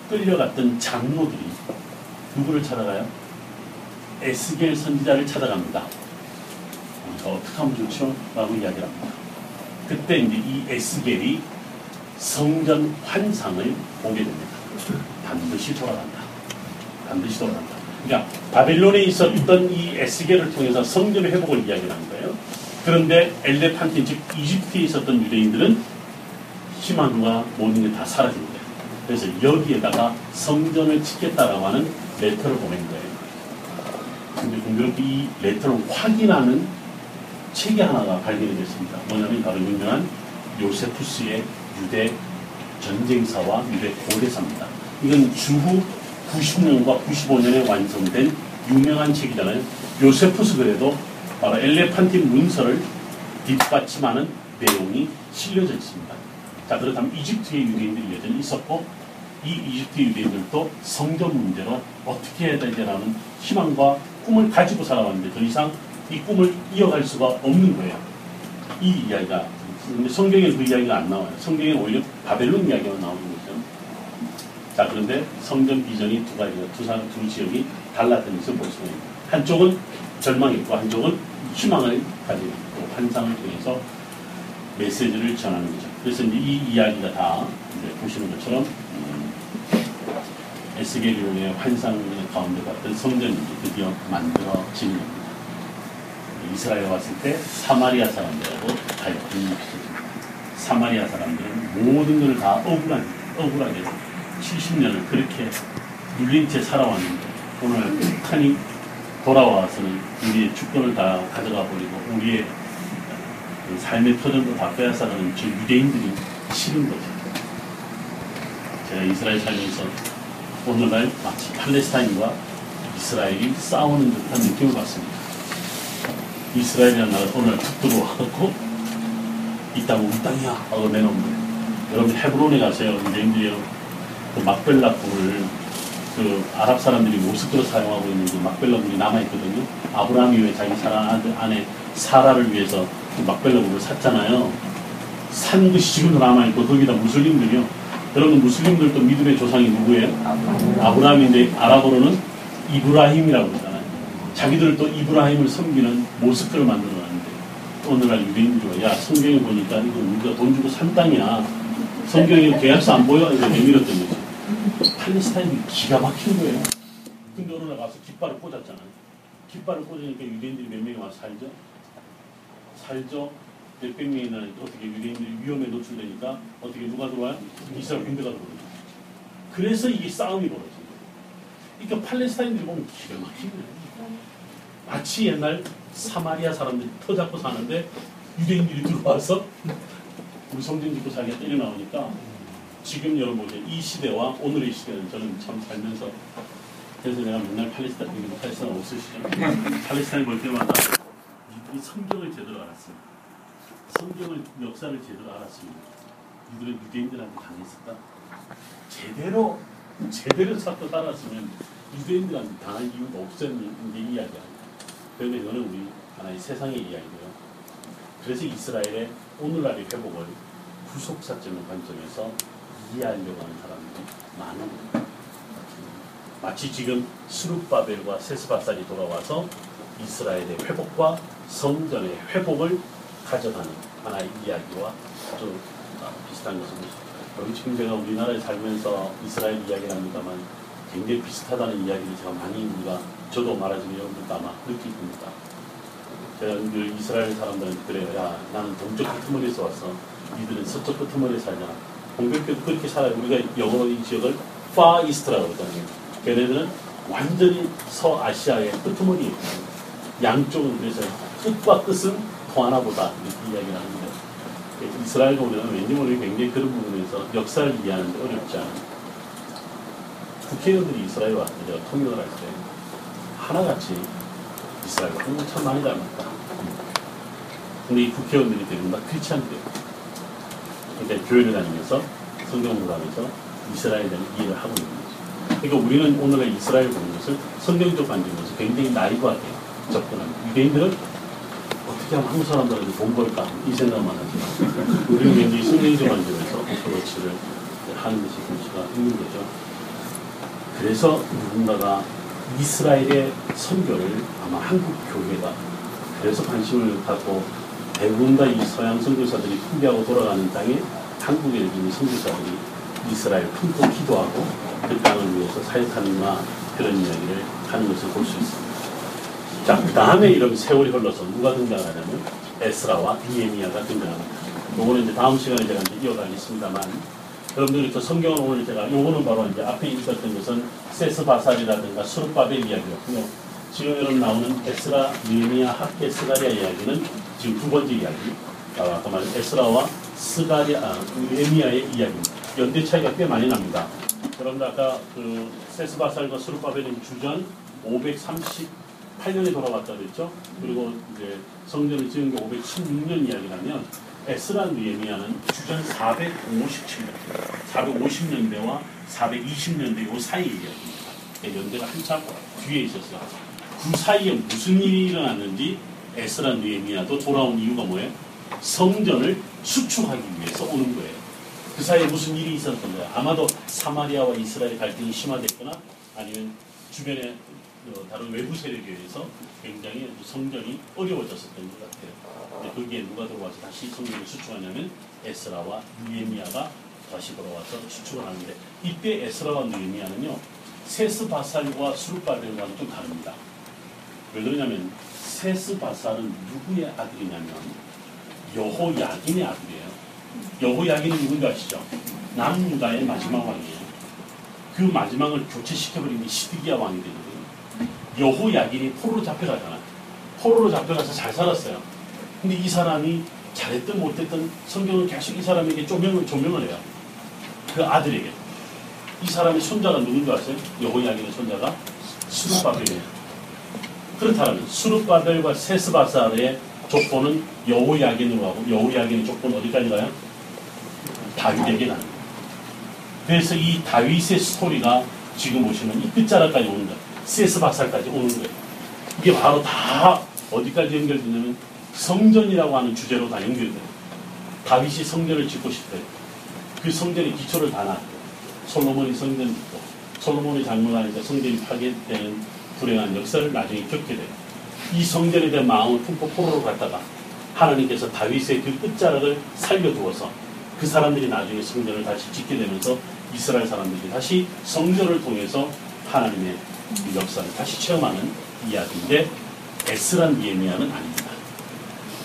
끌려갔던 장로들이 누구를 찾아가요? 에스겔 선지자를 찾아갑니다. 어, 저 어떻게 하면 좋죠? 라고 이야기를 합니다. 그때 이제 이 에스겔이 성전 환상을 보게 됩니다. 반드시 돌아간다. 반드시 돌아간다. 그러니까 바벨론에 있었던 이 에스겔을 통해서 성전의 회복을 이야기하는 거예요. 그런데 엘레판틴 즉 이집트에 있었던 유대인들은 희망과 모든 게 다 사라진 거예요. 그래서 여기에다가 성전을 짓겠다라고 하는 레터를 보낸 거예요. 근데 공교롭게 이 레터를 확인하는 책이 하나가 발견이 됐습니다. 뭐냐면 바로 유명한 요세푸스의 유대 전쟁사와 유대 고대사입니다. 이건 주후 90년과 95년에 완성된 유명한 책이잖아요. 요세푸스 그래도 바로 엘레판틴 문서를 뒷받침하는 내용이 실려져 있습니다. 자 그렇다면 이집트의 유대인들이 여전히 있었고 이 이집트 유대인들도 성전 문제로 어떻게 해야 되냐라는 희망과 꿈을 가지고 살아왔는데 더 이상 이 꿈을 이어갈 수가 없는 거예요. 이 이야기가 성경에 그 이야기가 안 나와요. 성경에 오히려 바벨론 이야기가 나오는 거죠. 자 그런데 성전 비전이 두 가지가 두, 사, 두 지역이 달랐던 것을 볼 수가 있습니다. 한쪽은 절망했고 한쪽은 희망을 가지고 있고 환상을 통해서 메시지를 전하는 거죠. 그래서 이 이야기가 다 보시는 것처럼 음, 에스겔의 환상 가운데 봤던 성전이 드디어 만들어지는 겁니다. 이스라엘에 왔을 때 사마리아 사람들하고 갈등이. 사마리아 사람들은 모든 것을 다 억울한, 억울하게 70년을 그렇게 눌린 채 살아왔는데 오늘 북한이 돌아와서는 우리의 주권을 다 가져가 버리고 우리의 그 삶의 터전도 다 빼앗아가는 저 유대인들이 싫은 거죠. 제가 이스라엘 살면서 오늘날 마치 팔레스타인과 이스라엘이 싸우는 듯한 느낌을 받습니다. 이스라엘이라는 나라가 오늘 툭 들어와갖고 이 땅은 우리 땅이야 하고 내놓는 거예요. 여러분 헤브론에 가세요. 유대인들이요. 그 막벨라 굴을 그 아랍 사람들이 모스크로 사용하고 있는 그 막벨라 굴이 남아있거든요. 아브라함이 왜 자기 사랑 안에 사라를 위해서 그 막벨라 굴을 샀잖아요. 산 것이 지금도 남아있고 거기다 무슬림들이요. 여러분 무슬림들도 믿음의 조상이 누구예요? 아브라함인데 아랍어로는 이브라힘이라고 그러잖아요. 자기들도 이브라힘을 섬기는 모스크를 만들어놨는데 오늘날 유대인들이 야 성경에 보니까 이거 우리가 돈 주고 산 땅이야. 성경에 계약서 안 보여? 이렇게 내밀었던 거죠. 팔레스타인이 기가 막힌 거예요. 근데 어느 날 가서 깃발을 꽂았잖아요. 깃발을 꽂으니까 유대인들이 몇 명이 와서 살죠? 살죠? 몇백 명이나 어떻게 유대인들이 위험에 노출되니까 어떻게 누가 들어와요? 이스라엘 군대가 들어와요. 그래서 이게 싸움이 벌어진 거예요. 그러니까 팔레스타인들이 보면 기가 막힌 거예요. 마치 옛날 사마리아 사람들이 터 잡고 사는데 유대인들이 들어와서 우리 성전 짓고 살게 때려 나오니까 지금 여러분 이제 이 시대와 오늘의 시대는 저는 참 살면서 그래서 내가 맨날 팔레스타인 팔레스타인 없으시죠? 팔레스타인 볼 때마다 이들이 성경을 제대로 알았어요. 성경을 역사를 제대로 알았습니다. 이들은 유대인들한테 당했었다. 제대로 제대로 찾고 살았으면 유대인들한테 당할 이유가 없었는 게 이야기야. 그런데 이거는 우리 하나의 세상의 이야기고요. 그래서 이스라엘의 오늘날의 회복을 후속사적인 관점에서 이해하려고 하는 사람들이 많은 거예요. 마치 지금 수룹바벨과 세스바살이 돌아와서 이스라엘의 회복과 성전의 회복을 가져가는 하나의 이야기와 아주 아, 비슷한 여기 지금 제가 우리나라에 살면서 이스라엘 이야기를 합니다만 굉장히 비슷하다는 이야기를 제가 많이 우리가 저도 말하지만 여러분들도 아마 느낄 겁니다. 제가 늘 이스라엘 사람들한테 그래요. 야, 나는 동쪽 끄트머리에서 왔어. 이들은 서쪽 끄트머리에 살잖아. 공교롭게도 그렇게 살아요. 우리가 영어로 이 지역을 Far East라고 그러거든요. 걔네들은 완전히 서아시아의 끄트머리예요. 양쪽은 그래서 끝과 끝은 통하나보다 이렇게 이야기를 하는데 이스라엘과 우리는 왠지 모르게 굉장히 그런 부분에서 역사를 이해하는데 어렵지 않아요. 국회의원들이 이스라엘 제가 통역을 할 때 하나같이 이스라엘과 한국 참 많이 닮았다. 근데 이 국회의원들이 대부분 다 크리스찬들이에요. 그러니까 교회를 다니면서 성경 공부하면서 이스라엘에 대한 이해를 하고 있는 거죠. 그러니까 우리는 오늘의 이스라엘 보는 것을 성경적 관점에서 굉장히 나이브하게 접근합니다. 유대인들은 어떻게 하면 한국 사람들한테 돈 벌까 이 생각만 하지만 우리는 굉장히 성경적 관점에서 어프로치를 하는 것이 볼수가 있는 거죠. 그래서 누군가가 이스라엘의 선교를 아마 한국 교회가 그래서 관심을 갖고 대부분 다 이 서양 선교사들이 풍비하고 돌아가는 땅에 한국에 있는 선교사들이 이스라엘 품고 기도하고 그 땅을 위해서 사역하는가 그런 이야기를 하는 것을 볼 수 있습니다. 자, 그 다음에 이런 세월이 흘러서 누가 등장하냐면 에스라와 니에미아가 등장합니다. 요거는 이제 다음 시간에 제가 이제 이어가겠습니다만 여러분들이 그 성경을 오늘 제가 요거는 바로 이제 앞에 있었던 것은 세스바살이라든가 스룹바벨 이야기였고요. 지금 여러분 나오는 에스라, 느헤미야, 학개, 스가랴 이야기는 지금 두 번째 이야기. 아, 아까 말한 에스라와 스가랴, 아, 느헤미야의 이야기입니다. 연대 차이가 꽤 많이 납니다. 여러분들 아까 그 세스바살과 스룹바벨은 주전 538년에 돌아왔다 그랬죠. 그리고 이제 성전을 지은 게 516년 이야기라면 에스라 느헤미야는 주전 457년, 450년대와 420년대 요 사이 이야기입니다. 네, 연대가 한참 뒤에 있었어요. 그 사이에 무슨 일이 일어났는지 에스라 느헤미야도 돌아온 이유가 뭐예요? 성전을 수축하기 위해서 오는 거예요. 그 사이에 무슨 일이 있었던 거예요? 아마도 사마리아와 이스라엘 갈등이 심화됐거나 아니면 주변에 어, 다른 외부 세력에 의해서 굉장히 성전이 어려워졌었던 것 같아요. 근데 거기에 누가 들어와서 다시 성전을 수축하냐면 에스라와 느헤미야가 다시 돌아와서 수축을 하는데 이때 에스라와 느헤미야는요 세스바살과 수르바벨과는 좀 다릅니다. 왜 그러냐면 세스바살은 누구의 아들이냐면 여호야긴의 아들이에요. 여호야긴은 누군지 아시죠? 남유다의 마지막 왕이에요. 그 마지막을 교체시켜버린 게 시드기야 왕이 되거든요. 여호야긴이 포로로 잡혀가잖아. 포로로 잡혀가서 잘 살았어요. 근데 이 사람이 잘했든 못했든 성경은 계속 이 사람에게 조명을, 조명을 해요. 그 아들에게. 이 사람의 손자가 누군지 아세요? 여호야긴의 손자가 수르바벨이에요. 그렇다면 수르바벨과 세스바살의 족보는 여호야긴으로 하고 여호야긴의 족보는 어디까지 가요? 다윗에게 나는. 그래서 이 다윗의 스토리가 지금 보시면 이 끝자락까지 오는 거예요. 세스바살까지 오는 거예요. 이게 바로 다 어디까지 연결되냐면 성전이라고 하는 주제로 다 연결돼요. 다윗이 성전을 짓고 싶대요. 그 성전의 기초를 다 놨고 솔로몬이 성전 짓고 솔로몬이 장로하니까 성전이 파괴되는 불행한 역사를 나중에 겪게 돼요. 이 성전에 대한 마음을 품고 포로로 갔다가 하나님께서 다윗의 그 끝자락을 살려두어서 그 사람들이 나중에 성전을 다시 짓게 되면서 이스라엘 사람들이 다시 성전을 통해서 하나님의 그 역사를 다시 체험하는 이야기인데 에스란 니에미아는 아닙니다.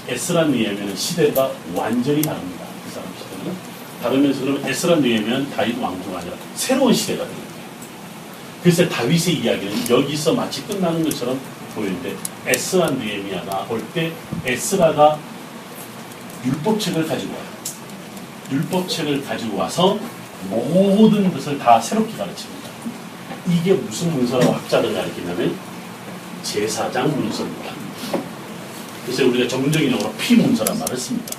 에스란 니에미아는 시대가 완전히 다릅니다. 그 사람 시대는 다르면서 그럼 에스란 니에미아는 다윗 왕조가 아니라 새로운 시대가 되는 거예요. 그래서 다윗의 이야기는 여기서 마치 끝나는 것처럼 보이는데 에스라 느헤미야가 올 때 에스라가 율법책을 가지고 와요. 율법책을 가지고 와서 모든 것을 다 새롭게 가르칩니다. 이게 무슨 문서라고 학자들이 가르치냐면 제사장 문서입니다. 그래서 우리가 전문적인 용어로 피문서란 말을 씁니다.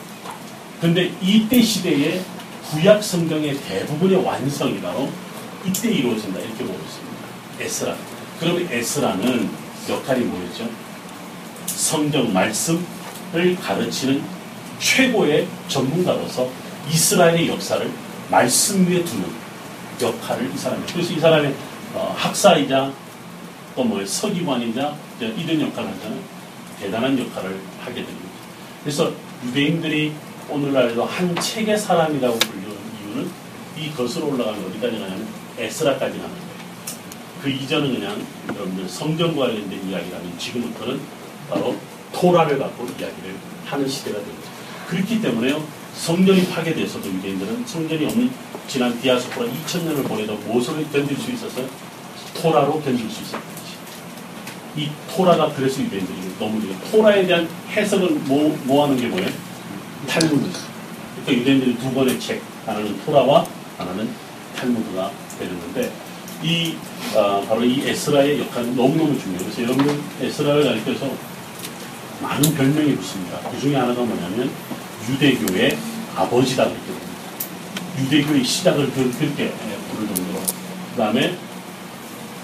근데 이때 시대의 구약 성경의 대부분의 완성이 바로 이때 이루어진다 이렇게 보고 있습니다. 에스라. 그러면 에스라는 역할이 뭐였죠? 성경 말씀을 가르치는 최고의 전문가로서 이스라엘의 역사를 말씀 위에 두는 역할을 이 사람이 그래서 이 사람의 어, 학사이자 또 뭐 서기관이자 이런 역할을 하잖아요. 대단한 역할을 하게 됩니다. 그래서 유대인들이 오늘날에도 한 책의 사람이라고 불리는 이유는 이 거슬러 올라가는 어디까지 가냐면 에스라까지 가는 거예요. 그 이전은 그냥 여러분들 성경과 관련된 이야기라면 지금부터는 바로 토라를 갖고 이야기를 하는 시대가 됩니다. 그렇기 때문에요. 성전이 파괴돼서도 유대인들은 성전이 없는 지난 디아스포라 2000년을 보내도 무엇을 견딜 수 있었어요? 토라로 견딜 수것 이. 이 토라가 그래서 유대인들이 너무 좋아요. 토라에 대한 해석을 모, 모아는 게 뭐예요? 탈무드. 그러니까 유대인들이 두 번의 책, 하나는 토라와 하나는 탈무드가 되는 건데 이 아, 바로 이 에스라의 역할은 너무너무 중요해요. 그래서 여러분 에스라를 가르쳐서 많은 별명이 붙습니다. 그 중에 하나가 뭐냐면 유대교의 아버지다. 유대교의 시작을 그, 그렇게 부를 정도로 그 다음에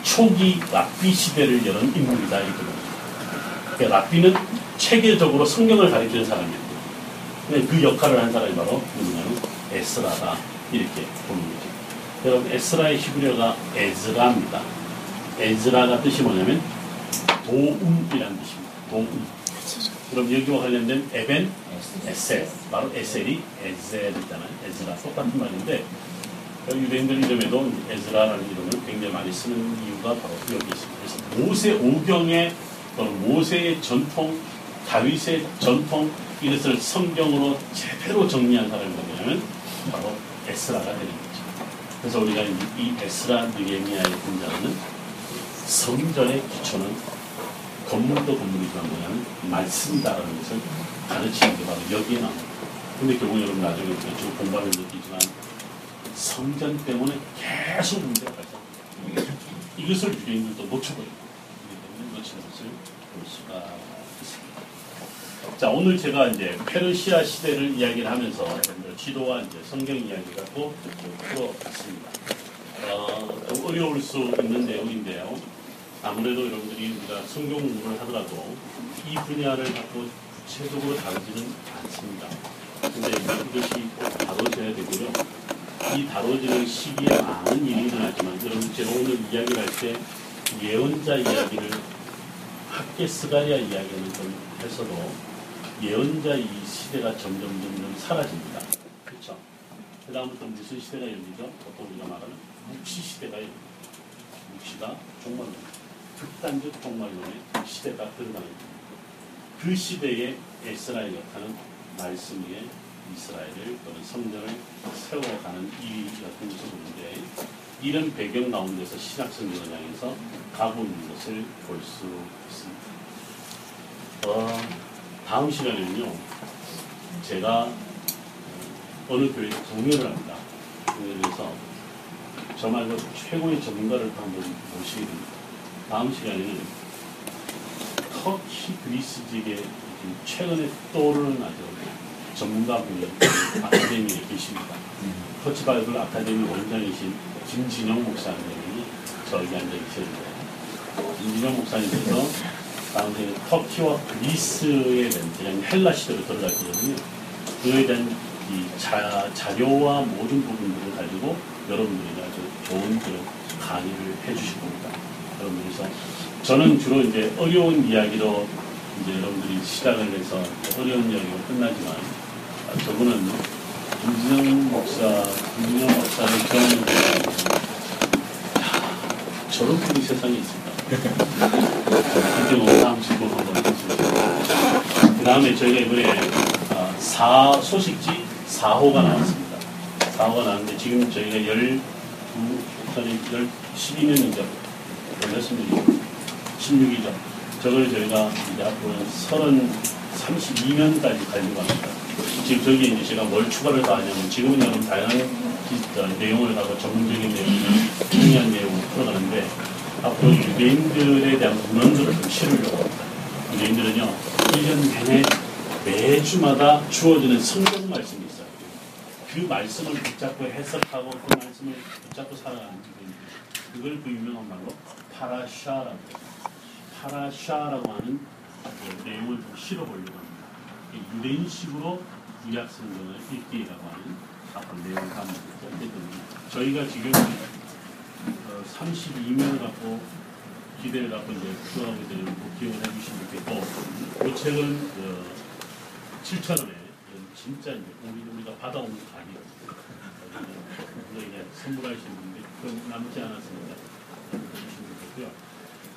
초기 랍비 시대를 여는 인물이다 봅니다. 그러니까 랍비는 체계적으로 성경을 사람이에요. 근데 그 역할을 한 사람이 바로 누구냐면 에스라다 이렇게 보는 거죠. 여러분 에스라의 히브리어가 에즈라입니다. 에즈라가 뜻이 뭐냐면 도움이라는 뜻입니다. 도움. 그럼 여기와 관련된 에벤에셀 바로 에셀이 에젤이잖아요. 에즈라 똑같은 말인데 유대인들 이름에도 에즈라라는 이름을 굉장히 많이 쓰는 이유가 바로 여기 있습니다. 모세 오경의 모세의 전통, 다윗의 전통 이것을 성경으로 제대로 정리한 사람이 누구냐면 바로 에스라가 되는 거죠. 그래서 우리가 이, 이 에스라 느헤미야의 등장은 성전의 기초는 건물도 건물이지만 뭐냐면 말씀이다라는 것을 가르치는 게 바로 여기에 나옵니다. 근데 결국 여러분 나중에 공부하면 느끼지만 성전 때문에 계속 문제가 발생합니다. 이것을 유대인들도. 그렇기 때문에 놓치는 것을 볼 수가 있습니다. 자, 오늘 제가 이제 페르시아 시대를 이야기를 하면서 지도와 이제 성경 이야기 갖고 풀어봤습니다. 어, 좀 어려울 수 있는 내용인데요. 아무래도 여러분들이 우리가 성경 공부를 하더라도 이 분야를 갖고 구체적으로 다루지는 않습니다. 근데 이것이 꼭 다뤄져야 되고요. 이 다뤄지는 시기에 많은 일이 일어나지만 여러분 제가 오늘 이야기를 할 때 예언자 이야기를 학계 스가리아 이야기는 좀 해서도 예언자 이 시대가 점점 점점 사라집니다. 그렇죠? 그 다음부터 무슨 시대가 열리죠? 보통 우리가 말하는 묵시 시대가 열립니다. 묵시가 종말론, 극단적 종말론의 시대가 들어가는 겁니다. 그 시대에 에스라엘 역하는 말씀 위에 이스라엘을 또는 성전을 세워가는 일이 같은 보는데 이런 배경 가운데서 신약 성경을 향해서 가고 있는 것을 볼 수 있습니다. 어, 다음 시간에는요, 제가 어, 어느 교회 공연을 합니다. 그래서 저 말고 최고의 전문가를 또 한번 모시게 됩니다. 다음 시간에는 터키 그리스 지금 최근에 떠오르는 아주 전문가분이 아카데미에 계십니다. 터치 바이블 아카데미 원장이신 김진영 목사님이 저기 앉아 계시는데 김진영 목사님께서 다음에 터키와 그리스에 대한 그냥 헬라 시대로 들어갈 거거든요. 그에 대한 이 자, 자료와 모든 부분들을 가지고 여러분들이 아주 좋은 그런 강의를 해주실 겁니다. 여러분들께서 저는 주로 이제 어려운 이야기로 이제 여러분들이 시작을 해서 어려운 이야기로 끝나지만 아, 저분은 김진영 목사, 김진영 목사를 경험을 저런 분이 세상에 있습니다. 그때 뭐 다음시고 한번 해주시죠. 그 다음에 저희가 이번에 아, 사 소식지 4호가 나왔습니다. 4호가 나왔는데 지금 저희가 12, 전에 12년이죠. 16이죠. 16이죠. 저걸 저희가 이제 앞으로 30, 32년까지 가지고 갑니다. 지금 저기 이제 제가 뭘 추가를 더 하냐면 지금은 다양한 내용을 하고 전문적인 내용을 중요한 내용을 풀어가는데 앞으로 유대인들에 대한 문헌들을 좀 실으려고 합니다. 유대인들은요, 1년 내내 매주마다 주어지는 성경 말씀이 있어요. 그 말씀을 붙잡고 해석하고 그 말씀을 붙잡고 살아가는 유대인들. 그걸 그 유명한 말로 파라샤라고 해요. 파라샤라고 하는 그 내용을 좀 실어보려고 합니다. 이 유대인식으로 구약 성경을 읽기라고 하는 앞으로 내용을 거죠. 어쨌든 저희가 지금 어, 32명을 갖고 기대를 갖고 이제 구성하게 되는 거 기억을 해주시면 좋겠고 이 책은 그 7천 원에 진짜 이제 우리 우리가 받아온 가격 우리에게 선물하시는 분들 그 남지 않았습니다. 좋겠고요.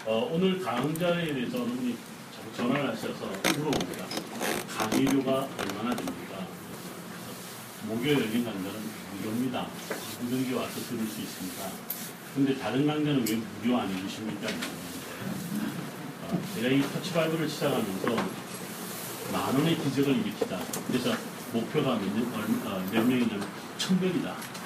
어, 오늘 강좌에 대해서 어느 분이 전화를 하셔서 물어봅니다. 강의료가 얼마나 됩니까? 목요일 열린 강좌는 무료입니다. 누구든지 와서 들을 수 있습니다. 근데 다른 강좌는 왜 무료 안 해주십니까? 어, 제가 이 터치바이브를 시작하면서 만 원의 기적을 일으키다. 그래서 목표가 몇, 어, 몇 명이냐면 천 명이다.